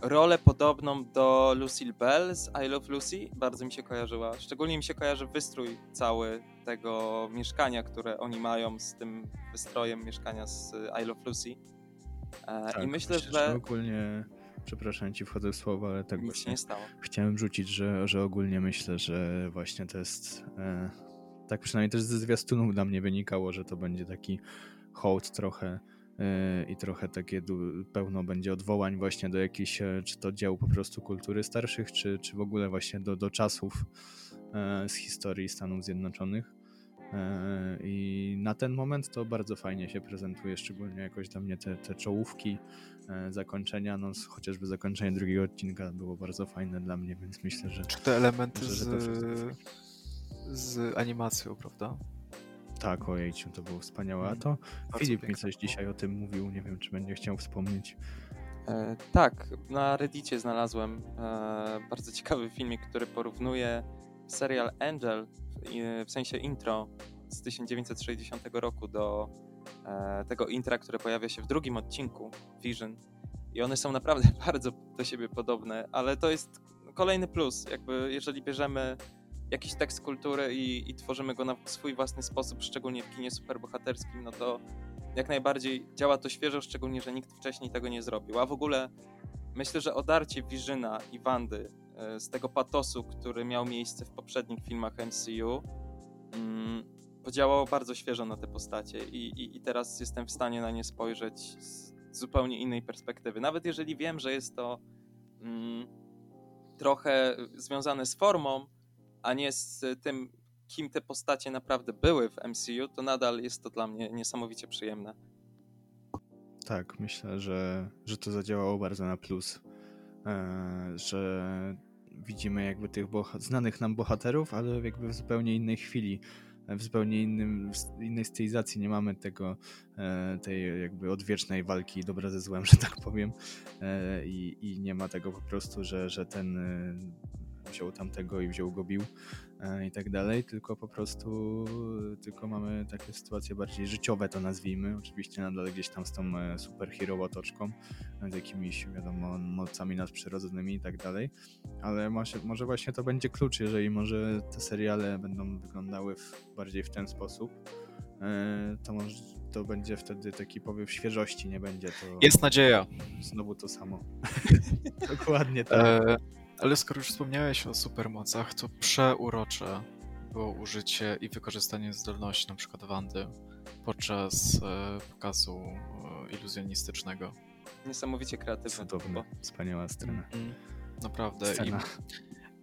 rolę podobną do Lucille Bell z I Love Lucy. Bardzo mi się kojarzyła. Szczególnie mi się kojarzy wystrój cały tego mieszkania, które oni mają z tym wystrojem mieszkania z I Love Lucy. E, tak, I myślę, myślę że... że ogólnie przepraszam ci wchodzę w słowo, ale tak Nic właśnie nie stało. chciałem rzucić, że, że ogólnie myślę, że właśnie to jest e, tak przynajmniej też ze zwiastunów dla mnie wynikało, że to będzie taki hołd trochę e, i trochę takie pełno będzie odwołań właśnie do jakichś, e, czy to dzieł po prostu kultury starszych, czy, czy w ogóle właśnie do, do czasów e, z historii Stanów Zjednoczonych. E, I na ten moment to bardzo fajnie się prezentuje, szczególnie jakoś dla mnie te, te czołówki zakończenia, no chociażby zakończenie drugiego odcinka było bardzo fajne dla mnie, więc myślę, że... Czy te elementy że, że z, z animacją, prawda? Tak, ojejciu, to było wspaniałe. A to bardzo Filip mi coś dzisiaj o tym mówił, nie wiem, czy będzie chciał wspomnieć. E, tak, na Reddicie znalazłem e, bardzo ciekawy filmik, który porównuje serial Angel w sensie intro z 1960 roku do e, tego intra, które pojawia się w drugim odcinku Vision. I one są naprawdę bardzo do siebie podobne, ale to jest kolejny plus. Jakby jeżeli bierzemy jakiś tekst kultury i, i tworzymy go na swój własny sposób, szczególnie w kinie superbohaterskim, no to jak najbardziej działa to świeżo, szczególnie, że nikt wcześniej tego nie zrobił. A w ogóle myślę, że odarcie Vizyna i Wandy E, z tego patosu, który miał miejsce w poprzednich filmach MCU, mm, podziałało bardzo świeżo na te postacie i, i, i teraz jestem w stanie na nie spojrzeć z zupełnie innej perspektywy. Nawet jeżeli wiem, że jest to mm, trochę związane z formą, a nie z tym, kim te postacie naprawdę były w MCU, to nadal jest to dla mnie niesamowicie przyjemne. Tak, myślę, że, że to zadziałało bardzo na plus. E, że widzimy jakby tych znanych nam bohaterów, ale jakby w zupełnie innej chwili, w zupełnie innym, w innej stylizacji. Nie mamy tego, e, tej jakby odwiecznej walki dobra ze złem, że tak powiem. E, I, i nie ma tego po prostu, że, że ten wziął tamtego i wziął go bił e, i tak dalej, tylko po prostu tylko mamy takie sytuacje bardziej życiowe to nazwijmy, oczywiście nadal gdzieś tam z tą e, superhero otoczką, z jakimiś wiadomo mocami nadprzyrodzonymi i tak dalej, ale może, może właśnie to będzie klucz, jeżeli może te seriale będą wyglądały w, bardziej w ten sposób, e, to może to będzie wtedy taki powiew świeżości, nie będzie to... Jest nadzieja. Znowu to samo. Dokładnie tak. E Ale skoro już wspomniałeś o supermocach, to przeurocze było użycie i wykorzystanie zdolności na przykład Wandy podczas e, pokazu e, iluzjonistycznego. Niesamowicie kreatywne. Cudowne, wspaniała scena. Mm, naprawdę. Scena.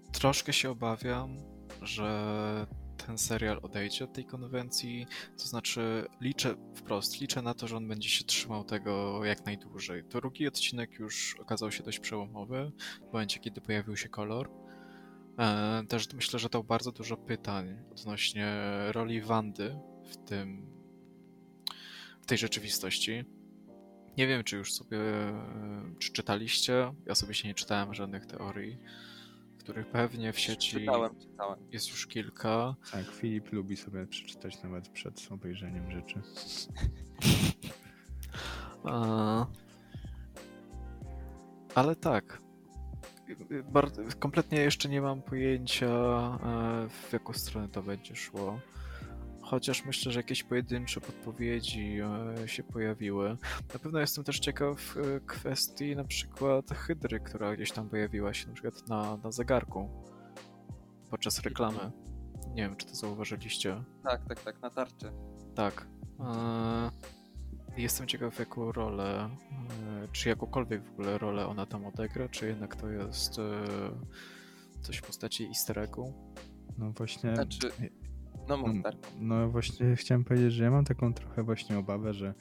I troszkę się obawiam, że ten serial odejdzie od tej konwencji. To znaczy, liczę wprost, liczę na to, że on będzie się trzymał tego jak najdłużej. Drugi odcinek już okazał się dość przełomowy, w momencie, kiedy pojawił się kolor. E, Też myślę, że dał bardzo dużo pytań odnośnie roli Wandy w tym, w tej rzeczywistości. Nie wiem, czy już sobie, e, czy czytaliście. Ja sobie się nie czytałem żadnych teorii, których pewnie w sieci Czytałem, czytałem. jest już kilka. Tak, Filip lubi sobie przeczytać nawet przed obejrzeniem rzeczy. A... Ale tak. Bardzo, kompletnie jeszcze nie mam pojęcia, e, w jaką stronę to będzie szło. Chociaż myślę, że jakieś pojedyncze podpowiedzi e, się pojawiły. Na pewno jestem też ciekaw e, kwestii na przykład Hydry, która gdzieś tam pojawiła się na przykład na, na zegarku podczas reklamy. Nie wiem, czy to zauważyliście. Tak, tak, tak, na tarczy. Tak. E, Jestem ciekaw, jaką rolę, czy jakąkolwiek w ogóle rolę ona tam odegra, czy jednak to jest coś w postaci easter eggu. No właśnie. Znaczy, no Mm, tak. No właśnie chciałem powiedzieć, że ja mam taką trochę właśnie obawę, że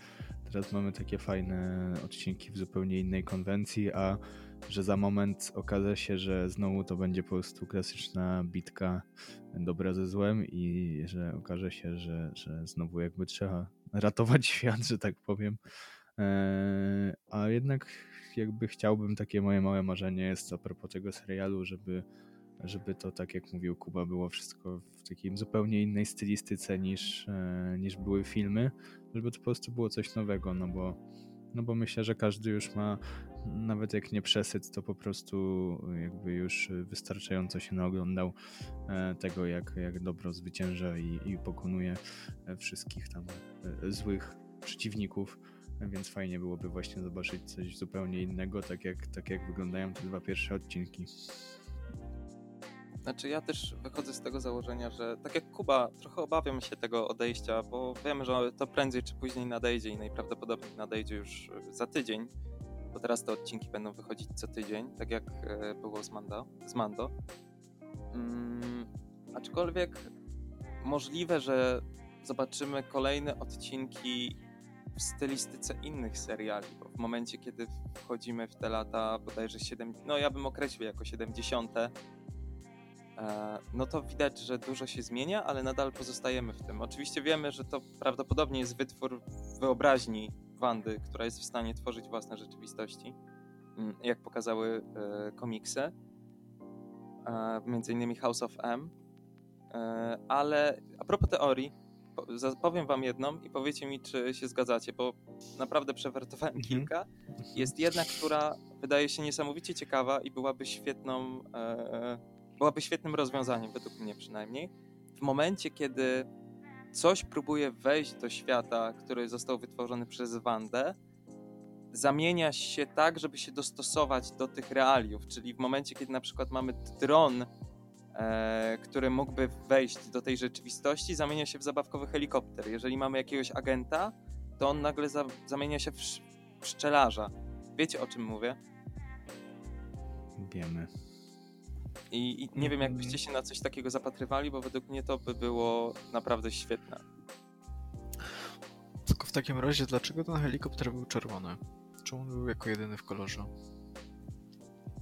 teraz mamy takie fajne odcinki w zupełnie innej konwencji, a że za moment okaże się, że znowu to będzie po prostu klasyczna bitka dobra ze złem i że okaże się, że, że znowu jakby trzeba ratować świat, że tak powiem. Eee, A jednak jakby chciałbym, takie moje małe marzenie jest a propos tego serialu, żeby żeby to, tak jak mówił Kuba, było wszystko w takiej zupełnie innej stylistyce niż, e, niż były filmy, żeby to po prostu było coś nowego, no bo, no bo myślę, że każdy już ma, nawet jak nie przesyt, to po prostu jakby już wystarczająco się naoglądał e, tego, jak, jak dobro zwycięża i, i pokonuje e, wszystkich tam złych przeciwników. Więc fajnie byłoby właśnie zobaczyć coś zupełnie innego, tak jak, tak jak wyglądają te dwa pierwsze odcinki. Znaczy ja też wychodzę z tego założenia, że tak jak Kuba, trochę obawiam się tego odejścia, bo wiemy, że to prędzej czy później nadejdzie i najprawdopodobniej nadejdzie już za tydzień, bo teraz te odcinki będą wychodzić co tydzień, tak jak e, było z Mando. Z Mando. Mm, aczkolwiek możliwe, że zobaczymy kolejne odcinki w stylistyce innych seriali, bo w momencie, kiedy wchodzimy w te lata bodajże 7, no ja bym określił jako 70 e, no to widać, że dużo się zmienia, ale nadal pozostajemy w tym. Oczywiście wiemy, że to prawdopodobnie jest wytwór wyobraźni Wandy, która jest w stanie tworzyć własne rzeczywistości, mm, jak pokazały e, komiksy, e, między innymi House of M. E, ale a propos teorii, powiem wam jedną i powiecie mi, czy się zgadzacie, bo naprawdę przewertowałem Mhm. kilka. Jest jedna, która wydaje się niesamowicie ciekawa i byłaby świetną, e, byłaby świetnym rozwiązaniem, według mnie przynajmniej. W momencie, kiedy coś próbuje wejść do świata, który został wytworzony przez Wandę, zamienia się tak, żeby się dostosować do tych realiów, czyli w momencie, kiedy na przykład mamy dron, e, który mógłby wejść do tej rzeczywistości, zamienia się w zabawkowy helikopter. Jeżeli mamy jakiegoś agenta, to on nagle za, zamienia się w, sz- w pszczelarza. Wiecie o czym mówię? Wiemy. I, I nie wiem, jakbyście się na coś takiego zapatrywali, bo według mnie to by było naprawdę świetne. Tylko w takim razie, dlaczego ten helikopter był czerwony? Czemu był jako jedyny w kolorze?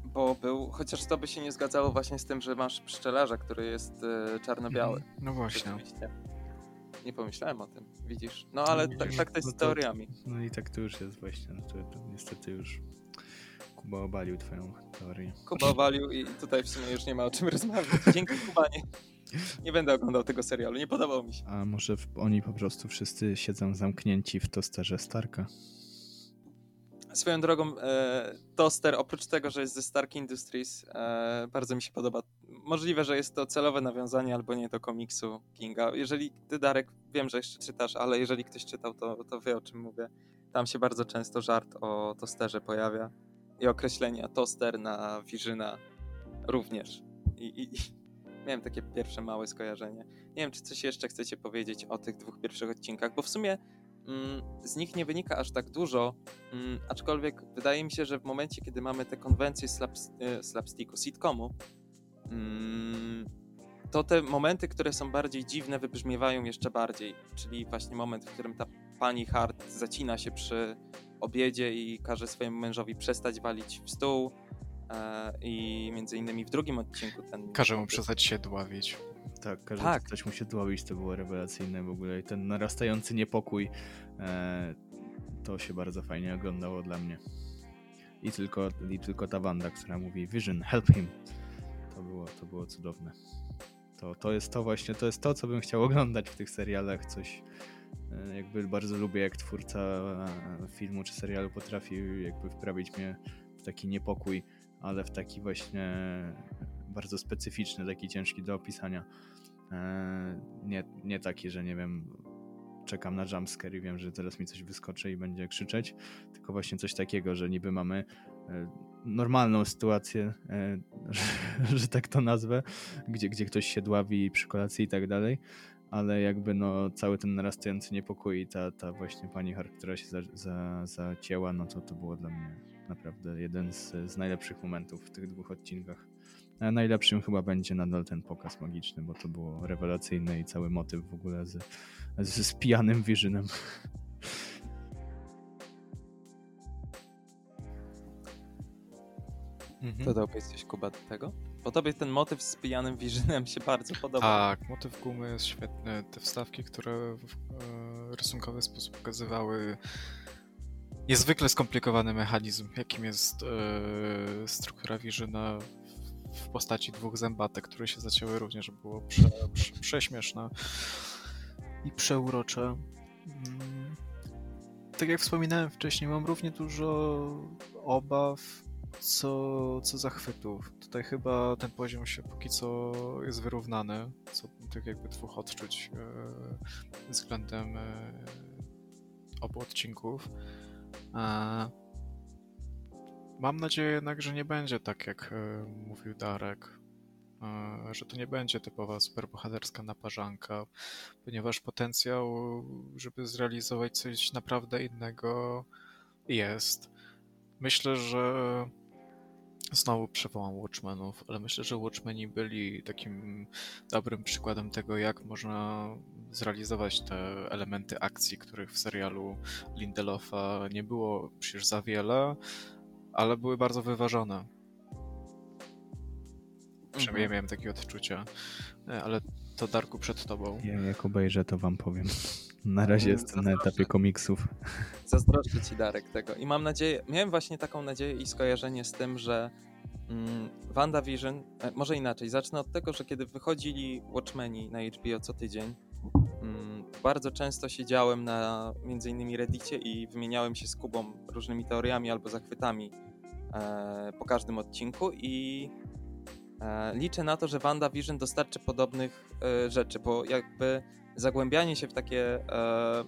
Bo był, chociaż to by się nie zgadzało właśnie z tym, że masz pszczelarza, który jest e, czarno-biały. Mhm. No właśnie. Nie pomyślałem o tym, widzisz. No ale No tak, widzisz, tak to jest no z to- teoriami. No i tak to już jest właśnie. No to, to niestety już Kuba obalił twoją teorię. Kuba obalił i tutaj w sumie już nie ma o czym rozmawiać. Dzięki Kubanie. Nie będę oglądał tego serialu, nie podobał mi się. A może oni po prostu wszyscy siedzą zamknięci w tosterze Starka? Swoją drogą, e, Toaster, oprócz tego, że jest ze Stark Industries, e, bardzo mi się podoba. Możliwe, że jest to celowe nawiązanie albo nie do komiksu Kinga. Jeżeli ty, Darek, wiem, że jeszcze czytasz, ale jeżeli ktoś czytał, to, to wie o czym mówię. Tam się bardzo często żart o tosterze pojawia i określenia toster na Wirzyna również. I, i, i miałem takie pierwsze małe skojarzenie. Nie wiem, czy coś jeszcze chcecie powiedzieć o tych dwóch pierwszych odcinkach, bo w sumie mm, z nich nie wynika aż tak dużo, mm, aczkolwiek wydaje mi się, że w momencie, kiedy mamy te konwencje slap, e, slapsticku, sitcomu, mm, to te momenty, które są bardziej dziwne, wybrzmiewają jeszcze bardziej. Czyli właśnie moment, w którym ta pani Hart zacina się przy obiedzie i każe swojemu mężowi przestać walić w stół. E, I między innymi w drugim odcinku ten. Każe mu przestać się dławić. Tak, każe Tak. przestać mu się dławić, to było rewelacyjne w ogóle. I ten narastający niepokój, e, to się bardzo fajnie oglądało dla mnie. I tylko, I tylko ta Wanda, która mówi Vision, help him. To było, to było cudowne. To, to jest to właśnie, to jest to, co bym chciał oglądać w tych serialach, coś jakby bardzo lubię, jak twórca e, filmu czy serialu potrafi jakby wprawić mnie w taki niepokój, ale w taki właśnie bardzo specyficzny, taki ciężki do opisania. E, Nie, nie taki, że nie wiem, czekam na jumpscare i wiem, że teraz mi coś wyskoczy i będzie krzyczeć, tylko właśnie coś takiego, że niby mamy e, normalną sytuację, e, że, że tak to nazwę, gdzie, gdzie ktoś się dławi przy kolacji i tak dalej, ale jakby no cały ten narastający niepokój i ta, ta właśnie pani Hart, która się za, za, zacięła, no to to było dla mnie naprawdę jeden z, z najlepszych momentów w tych dwóch odcinkach. A najlepszym chyba będzie nadal ten pokaz magiczny, bo to było rewelacyjne i cały motyw w ogóle z, z, z pijanym Visionem. Mhm. Dodałbyś coś, Kuba, do tego? Bo tobie ten motyw z pijanym Visionem się bardzo podoba. Tak, motyw gumy jest świetny. Te wstawki, które w e, rysunkowy sposób pokazywały niezwykle skomplikowany mechanizm, jakim jest e, struktura Visiona w- w postaci dwóch zębatek, które się zacięły również, było prze, prze, prześmieszne i przeurocze. Mm. Tak jak wspominałem wcześniej, mam równie dużo obaw, co, co zachwytów. Tutaj chyba ten poziom się póki co jest wyrównany, co tych jakby dwóch odczuć e, względem e, obu odcinków. E, mam nadzieję jednak, że nie będzie tak jak mówił Darek, że to nie będzie typowa superbohaterska naparzanka, ponieważ potencjał, żeby zrealizować coś naprawdę innego jest. Myślę, że znowu przywołam Watchmenów, ale myślę, że Watchmeni byli takim dobrym przykładem tego, jak można zrealizować te elementy akcji, których w serialu Lindelofa nie było przecież za wiele, ale były bardzo wyważone. Przynajmniej Mhm. miałem takie odczucia. E, Ale to Darku przed tobą. Ja jak obejrzę, to wam powiem. Na razie Mm, jestem na etapie komiksów. Zazdroszczę ci, Darek, tego. I mam nadzieję, miałem właśnie taką nadzieję i skojarzenie z tym, że mm, WandaVision, e, może inaczej, zacznę od tego, że kiedy wychodzili Watchmeni na HBO co tydzień, mm, bardzo często siedziałem na między innymi Reddicie i wymieniałem się z Kubą różnymi teoriami albo zachwytami e, po każdym odcinku i liczę na to, że WandaVision dostarczy podobnych e, rzeczy, bo jakby zagłębianie się w takie e,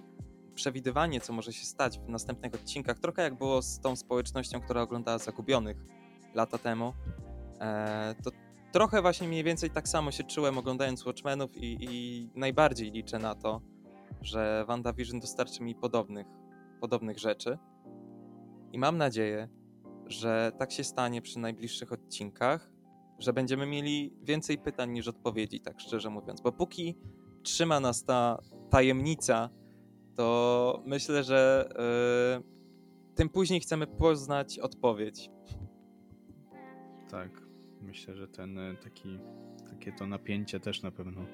przewidywanie, co może się stać w następnych odcinkach, trochę jak było z tą społecznością, która oglądała Zagubionych lata temu, e, to trochę właśnie mniej więcej tak samo się czułem oglądając Watchmenów i, i najbardziej liczę na to, że WandaVision dostarczy mi podobnych, podobnych rzeczy. I mam nadzieję, że tak się stanie przy najbliższych odcinkach, że będziemy mieli więcej pytań niż odpowiedzi, tak szczerze mówiąc. Bo póki trzyma nas ta tajemnica, to myślę, że yy, tym później chcemy poznać odpowiedź. Tak, myślę, że ten e, taki, takie to napięcie też na pewno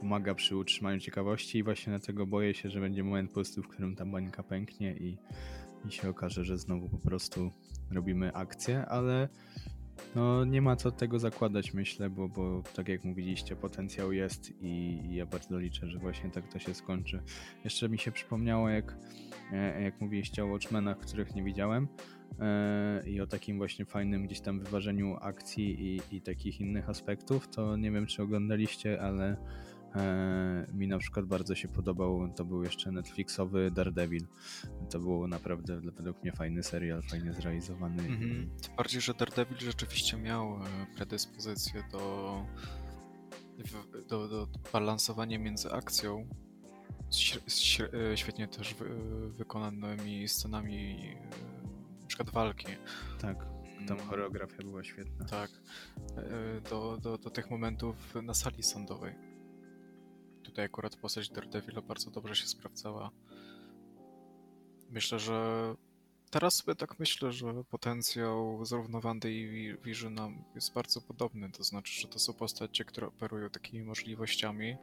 pomaga przy utrzymaniu ciekawości i właśnie dlatego boję się, że będzie moment po prostu, w którym ta bańka pęknie i, i się okaże, że znowu po prostu robimy akcję, ale no nie ma co tego zakładać myślę, bo, bo tak jak mówiliście potencjał jest i, i ja bardzo liczę, że właśnie tak to się skończy. Jeszcze mi się przypomniało jak, e, jak mówiliście o Watchmenach, których nie widziałem, e, i o takim właśnie fajnym gdzieś tam wyważeniu akcji i, i takich innych aspektów, to nie wiem czy oglądaliście, ale mi na przykład bardzo się podobał, to był jeszcze Netflixowy Daredevil. To był naprawdę według mnie fajny serial, fajnie zrealizowany. Mhm. Tym bardziej, że Daredevil rzeczywiście miał e, predyspozycję do, do, do balansowania między akcją e, świetnie też wykonanymi scenami na przykład walki. Tak, tam mm. choreografia była świetna. Tak, do, do, do tych momentów na sali sądowej tutaj akurat postać Daredevila bardzo dobrze się sprawdzała. Myślę, że teraz sobie tak myślę, że potencjał zarówno Wandy i Visiona jest bardzo podobny. To znaczy, że to są postacie, które operują takimi możliwościami,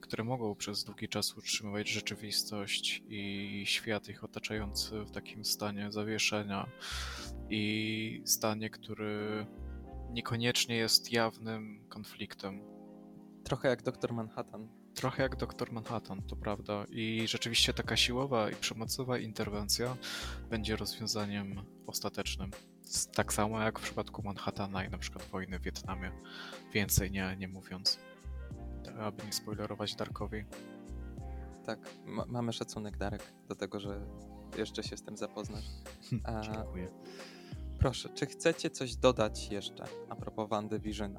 które mogą przez długi czas utrzymywać rzeczywistość i świat ich otaczający w takim stanie zawieszenia i stanie, który niekoniecznie jest jawnym konfliktem. Trochę jak Doktor Manhattan. Trochę jak Doktor Manhattan, to prawda. I rzeczywiście taka siłowa i przemocowa interwencja będzie rozwiązaniem ostatecznym. Tak samo jak w przypadku Manhattana i na przykład wojny w Wietnamie. Więcej nie, nie mówiąc. Aby nie spoilerować Darkowi. Tak, mamy szacunek, Darek, do tego, że jeszcze się z tym zapoznasz. A... Dziękuję. Proszę, czy chcecie coś dodać jeszcze a propos Wandy Visiona?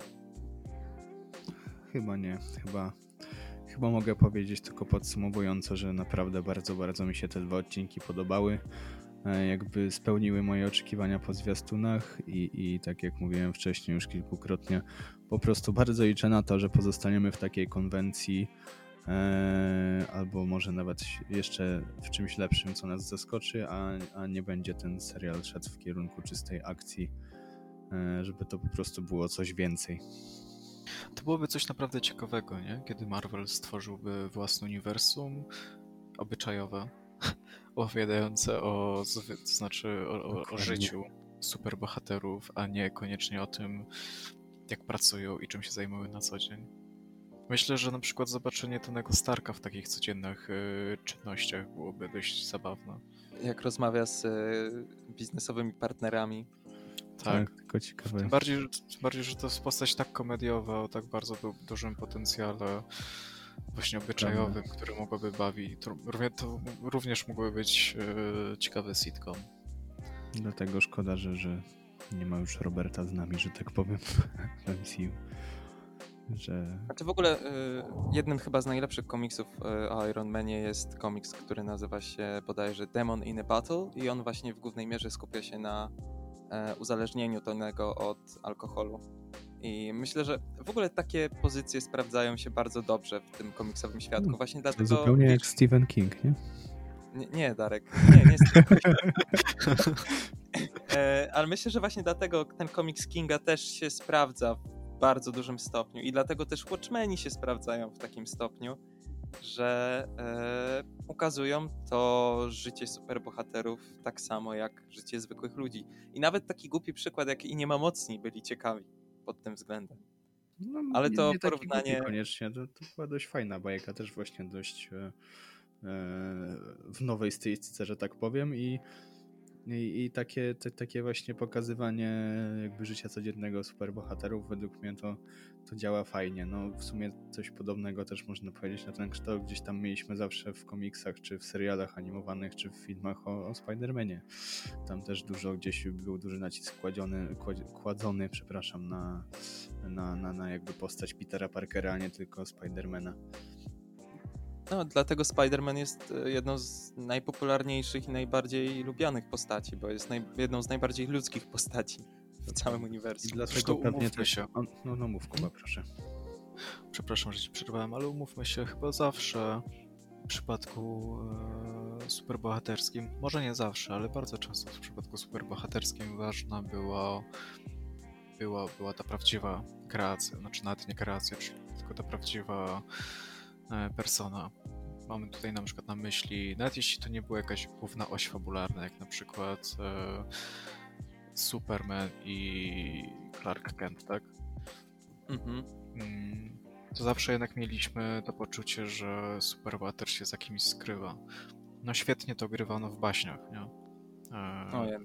Chyba nie. Chyba Chyba mogę powiedzieć tylko podsumowująco, że naprawdę bardzo, bardzo mi się te dwa odcinki podobały. E, jakby spełniły moje oczekiwania po zwiastunach i, i tak jak mówiłem wcześniej już kilkukrotnie, po prostu bardzo liczę na to, że pozostaniemy w takiej konwencji e, albo może nawet jeszcze w czymś lepszym, co nas zaskoczy, a, a nie będzie ten serial szedł w kierunku czystej akcji, e, żeby to po prostu było coś więcej. To byłoby coś naprawdę ciekawego, nie? Kiedy Marvel stworzyłby własne uniwersum obyczajowe, opowiadające o, to znaczy o, o, o życiu superbohaterów, a nie koniecznie o tym, jak pracują i czym się zajmują na co dzień. Myślę, że na przykład zobaczenie Tonego Starka w takich codziennych y, czynnościach byłoby dość zabawne. Jak rozmawia z y, biznesowymi partnerami tak, tak, tylko ciekawe. Tym bardziej, tym bardziej, że to jest postać tak komediowa, o tak bardzo dużym potencjale właśnie obyczajowym, Prawda. który mogłoby bawić. To, to również mógłby być e, ciekawy sitcom. Dlatego szkoda, że, że nie ma już Roberta z nami, że tak powiem, w MCU. Że... Znaczy w ogóle y, jednym chyba z najlepszych komiksów y, o Iron Manie jest komiks, który nazywa się bodajże Demon in a Battle i on właśnie w głównej mierze skupia się na uzależnieniu Tonego od alkoholu. I myślę, że w ogóle takie pozycje sprawdzają się bardzo dobrze w tym komiksowym świadku. Hmm, Właśnie dlatego. Zupełnie jak Stephen King, nie? Nie, nie Darek. Nie, nie e, Ale myślę, że właśnie dlatego ten komiks Kinga też się sprawdza w bardzo dużym stopniu. I dlatego też Watchmeni się sprawdzają w takim stopniu że e, ukazują to życie superbohaterów tak samo jak życie zwykłych ludzi. I nawet taki głupi przykład jak i nie ma mocni byli ciekawi pod tym względem. No, Ale to nie porównanie. Koniecznie, to, to była dość fajna bajka, też właśnie dość e, e, w nowej stylistyce, że tak powiem. I i, i takie, te, takie właśnie pokazywanie jakby życia codziennego superbohaterów według mnie to, to działa fajnie. No w sumie coś podobnego też można powiedzieć na ten kształt. Gdzieś tam mieliśmy zawsze w komiksach, czy w serialach animowanych, czy w filmach o, o Spider-Manie. Tam też dużo gdzieś był duży nacisk kładziony, kładzony, przepraszam, na, na, na, na jakby postać Petera Parkera, a nie tylko Spidermana. No, dlatego Spider-Man jest e, jedną z najpopularniejszych i najbardziej lubianych postaci, bo jest naj, jedną z najbardziej ludzkich postaci w całym uniwersum. I dlatego pewnie też... Się. No, no mów Kuba, proszę. Przepraszam, że ci przerwałem, ale umówmy się, chyba zawsze w przypadku e, superbohaterskim, może nie zawsze, ale bardzo często w przypadku superbohaterskim ważna była, była, była ta prawdziwa kreacja, znaczy nawet nie kreacja, tylko ta prawdziwa E, persona. Mamy tutaj na przykład na myśli, nawet jeśli to nie była jakaś główna oś fabularna, jak na przykład e, Superman i Clark Kent, tak? Mhm. Mm, to zawsze jednak mieliśmy to poczucie, że superbohater się za kimś skrywa. No świetnie to grywano w baśniach, nie? E,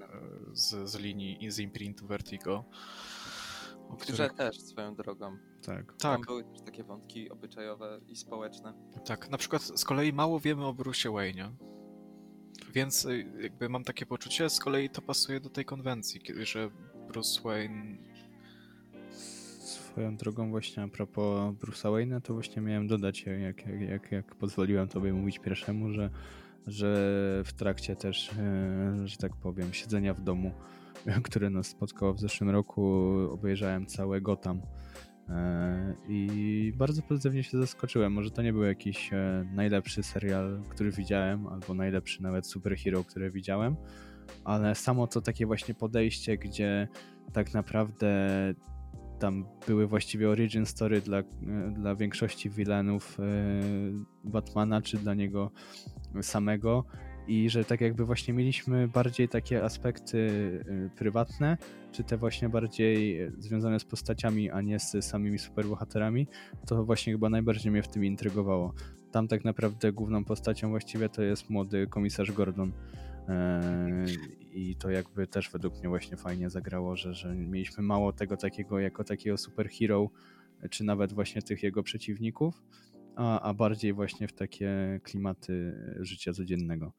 z, z linii, z imprintu Vertigo. O grze których... też swoją drogą. Tak. Tam Tak, były też takie wątki obyczajowe i społeczne. tak. Na przykład z kolei mało wiemy o Bruce Wayne. Więc y, jakby mam takie poczucie, z kolei to pasuje do tej konwencji, kiedy, że Bruce Wayne Swoją drogą właśnie a propos Bruce'a Wayne'a, to właśnie miałem dodać, jak, jak, jak, jak pozwoliłem tobie mówić pierwszemu, że, że w trakcie też, e, że tak powiem, siedzenia w domu, które nas spotkało w zeszłym roku, obejrzałem całe Gotham. E, I bardzo pozytywnie się zaskoczyłem. Może to nie był jakiś e, najlepszy serial, który widziałem, albo najlepszy nawet superhero, który widziałem, ale samo to takie właśnie podejście, gdzie tak naprawdę tam były właściwie origin story dla, e, dla większości villainów Batmana, czy dla niego samego i że tak jakby właśnie mieliśmy bardziej takie aspekty e, prywatne, czy te właśnie bardziej związane z postaciami, a nie z samymi superbohaterami, to właśnie chyba najbardziej mnie w tym intrygowało. Tam tak naprawdę główną postacią właściwie to jest młody komisarz Gordon. I to jakby też według mnie właśnie fajnie zagrało, że, że mieliśmy mało tego takiego jako takiego superhero, czy nawet właśnie tych jego przeciwników, a, a bardziej właśnie w takie klimaty życia codziennego.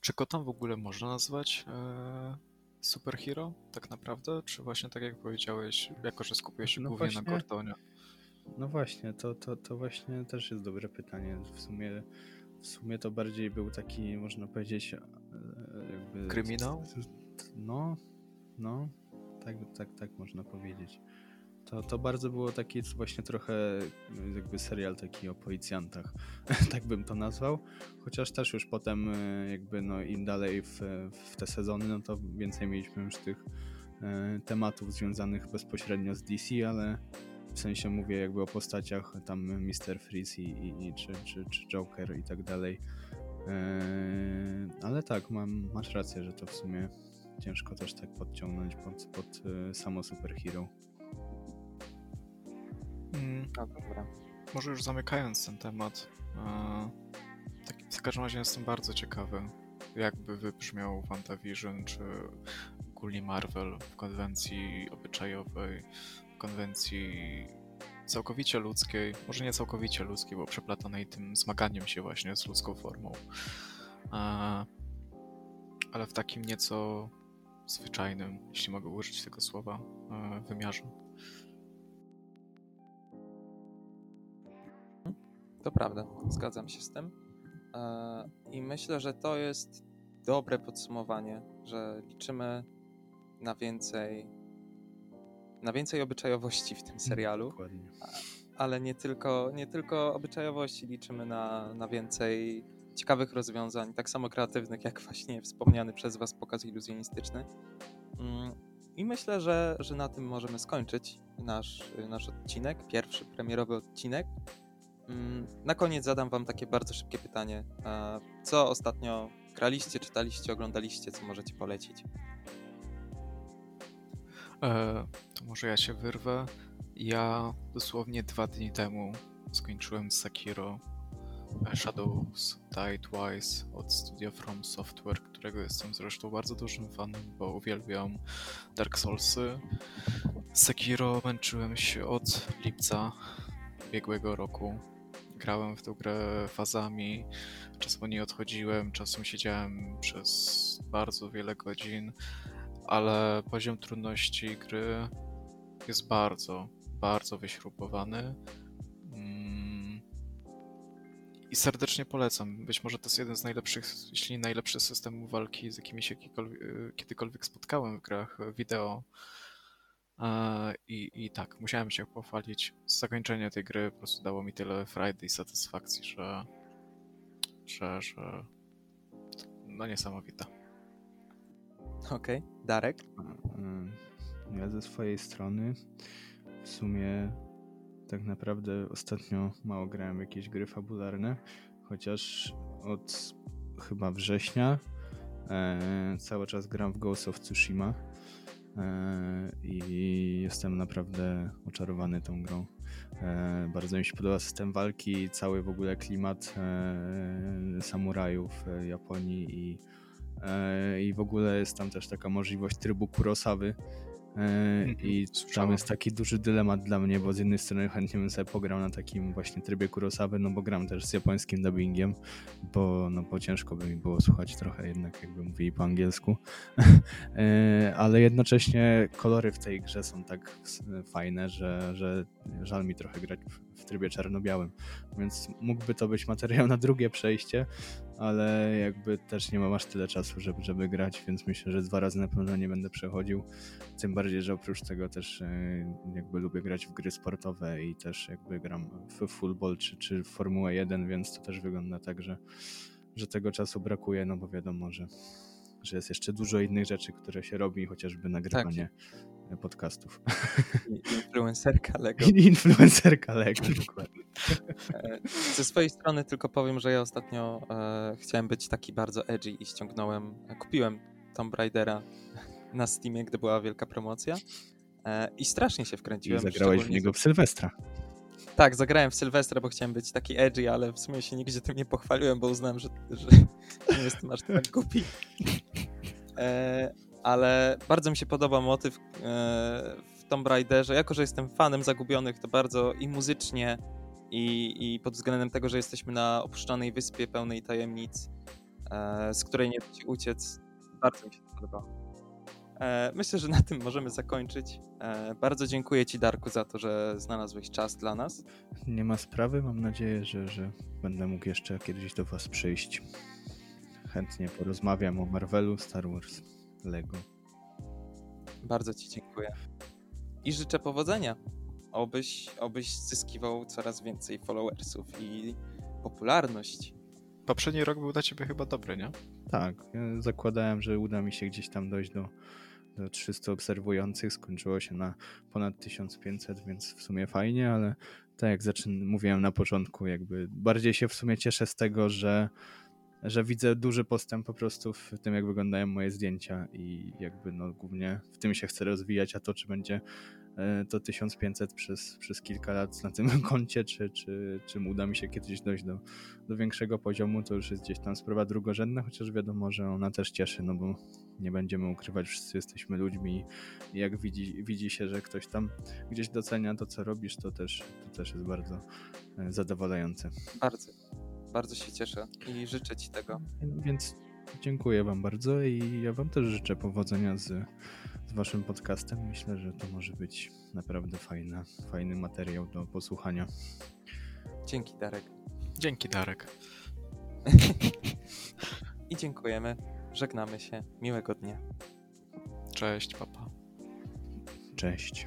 Czy Gotham w ogóle można nazwać e, superhero tak naprawdę? Czy właśnie tak jak powiedziałeś, jako że skupuje się No głównie właśnie. na Gordonie? No właśnie, to, to, to właśnie też jest dobre pytanie. W sumie, w sumie to bardziej był taki, można powiedzieć, e, jakby... Kryminał? No, no, tak, tak, tak można powiedzieć. To, to bardzo było taki właśnie trochę no, jakby serial taki o policjantach, tak bym to nazwał. Chociaż też już potem e, jakby no im dalej w, w te sezony, no to więcej mieliśmy już tych e, tematów związanych bezpośrednio z DC, ale w sensie mówię jakby o postaciach tam Mr. Freeze i, i, i czy, czy, czy Joker i tak dalej. Eee, ale tak, mam, masz rację, że to w sumie ciężko też tak podciągnąć pod, pod e, samo superhero. Mm, No dobra. może już zamykając ten temat, e, tak, w każdym razie jestem bardzo ciekawy, jakby wybrzmiał WandaVision, czy ogólnie Marvel w konwencji obyczajowej, w konwencji całkowicie ludzkiej, może nie całkowicie ludzkiej, bo przeplatanej tym zmaganiem się właśnie z ludzką formą, e, ale w takim nieco zwyczajnym, jeśli mogę użyć tego słowa, e, wymiarze. To prawda, zgadzam się z tym. E, I myślę, że to jest dobre podsumowanie, że liczymy na więcej, na więcej obyczajowości w tym serialu, Dokładnie. ale nie tylko, nie tylko obyczajowości, liczymy na, na więcej ciekawych rozwiązań, tak samo kreatywnych, jak właśnie wspomniany przez Was pokaz iluzjonistyczny. Mm, I myślę, że, że na tym możemy skończyć nasz, nasz odcinek, pierwszy premierowy odcinek. Mm, Na koniec zadam Wam takie bardzo szybkie pytanie. E, Co ostatnio graliście, czytaliście, oglądaliście, co możecie polecić? E, to może ja się wyrwę. Ja dosłownie dwa dni temu skończyłem Sekiro e, Shadows Die Twice od studia From Software, którego jestem zresztą bardzo dużym fanem, bo uwielbiam Dark Soulsy. Sekiro męczyłem się od lipca ubiegłego roku. Grałem w tę grę fazami, czasem o niej odchodziłem, czasem siedziałem przez bardzo wiele godzin ale poziom trudności gry jest bardzo, bardzo wyśrubowany. Mm. I serdecznie polecam. Być może to jest jeden z najlepszych, jeśli nie najlepszy systemów walki, z jakimi się kiedykolwiek spotkałem w grach wideo. I, I tak, musiałem się pochwalić. Zakończenie tej gry po prostu dało mi tyle frajdy i satysfakcji, że, że, że no niesamowite. Okej, Darek? Mm, Ja ze swojej strony w sumie tak naprawdę ostatnio mało grałem w jakieś gry fabularne, chociaż od chyba września e, cały czas gram w Ghost of Tsushima i jestem naprawdę oczarowany tą grą. E, bardzo mi się podoba system walki, cały w ogóle klimat e, samurajów Japonii i, i w ogóle jest tam też taka możliwość trybu Kurosawy, I tam jest taki duży dylemat dla mnie, bo z jednej strony chętnie bym sobie pograł na takim właśnie trybie Kurosawy, no bo gram też z japońskim dubbingiem, bo, no bo ciężko by mi było słuchać trochę jednak jakby mówili po angielsku. Ale jednocześnie kolory w tej grze są tak fajne, że, że żal mi trochę grać w trybie czarno-białym. Więc mógłby to być materiał na drugie przejście, ale jakby też nie mam aż tyle czasu, żeby, żeby grać, więc myślę, że dwa razy na pewno nie będę przechodził. Tym bardziej, że oprócz tego też e, jakby lubię grać w gry sportowe i też jakby gram w football czy, czy w Formułę 1, więc to też wygląda tak, że, że tego czasu brakuje, no bo wiadomo, że, że jest jeszcze dużo innych rzeczy, które się robi, chociażby nagrywanie tak. Podcastów. Influencerka Lego. Influencerka Lego, dokładnie. E, ze swojej strony tylko powiem, że ja ostatnio e, chciałem być taki bardzo edgy i ściągnąłem, kupiłem Tomb Raidera na Steamie, gdy była wielka promocja e, i strasznie się wkręciłem. I zagrałeś w niego w Sylwestra. Tak, zagrałem w Sylwestra, bo chciałem być taki edgy, ale w sumie się nigdzie tym nie pochwaliłem, bo uznałem, że, że nie jestem aż tak głupi. E, ale bardzo mi się podoba motyw e, w Tomb Raiderze. Jako, że jestem fanem Zagubionych, to bardzo i muzycznie, i, i pod względem tego, że jesteśmy na opuszczonej wyspie pełnej tajemnic, e, z której nie da się uciec, bardzo mi się to podobało. E, myślę, że na tym możemy zakończyć. Bardzo dziękuję Ci, Darku, za to, że znalazłeś czas dla nas. Nie ma sprawy. Mam nadzieję, że, że będę mógł jeszcze kiedyś do Was przyjść. Chętnie porozmawiam o Marvelu, Star Wars, Lego. Bardzo Ci dziękuję. I życzę powodzenia. Obyś, obyś zyskiwał coraz więcej followersów i popularność. Poprzedni rok był dla Ciebie chyba dobry, nie? Tak. Zakładałem, że uda mi się gdzieś tam dojść do do 300 obserwujących, skończyło się na ponad 1500, więc w sumie fajnie, ale tak jak zaczyn mówiłem na początku, jakby bardziej się w sumie cieszę z tego, że że widzę duży postęp po prostu w tym, jak wyglądają moje zdjęcia i jakby no głównie w tym się chcę rozwijać, a to czy będzie e, to 1500 przez, przez kilka lat na tym koncie, czy, czy, czy uda mi się kiedyś dojść do, do większego poziomu, to już jest gdzieś tam sprawa drugorzędna, chociaż wiadomo, że ona też cieszy, no bo nie będziemy ukrywać, wszyscy jesteśmy ludźmi i jak widzi, widzi się, że ktoś tam gdzieś docenia to, co robisz, to też, to też jest bardzo e, zadowalające. Bardzo bardzo się cieszę i życzę Ci tego. Więc dziękuję Wam bardzo i ja Wam też życzę powodzenia z, z Waszym podcastem. Myślę, że to może być naprawdę fajna, fajny materiał do posłuchania. Dzięki, Darek. Dzięki, Darek. I dziękujemy. Żegnamy się. Miłego dnia. Cześć, papa. Cześć.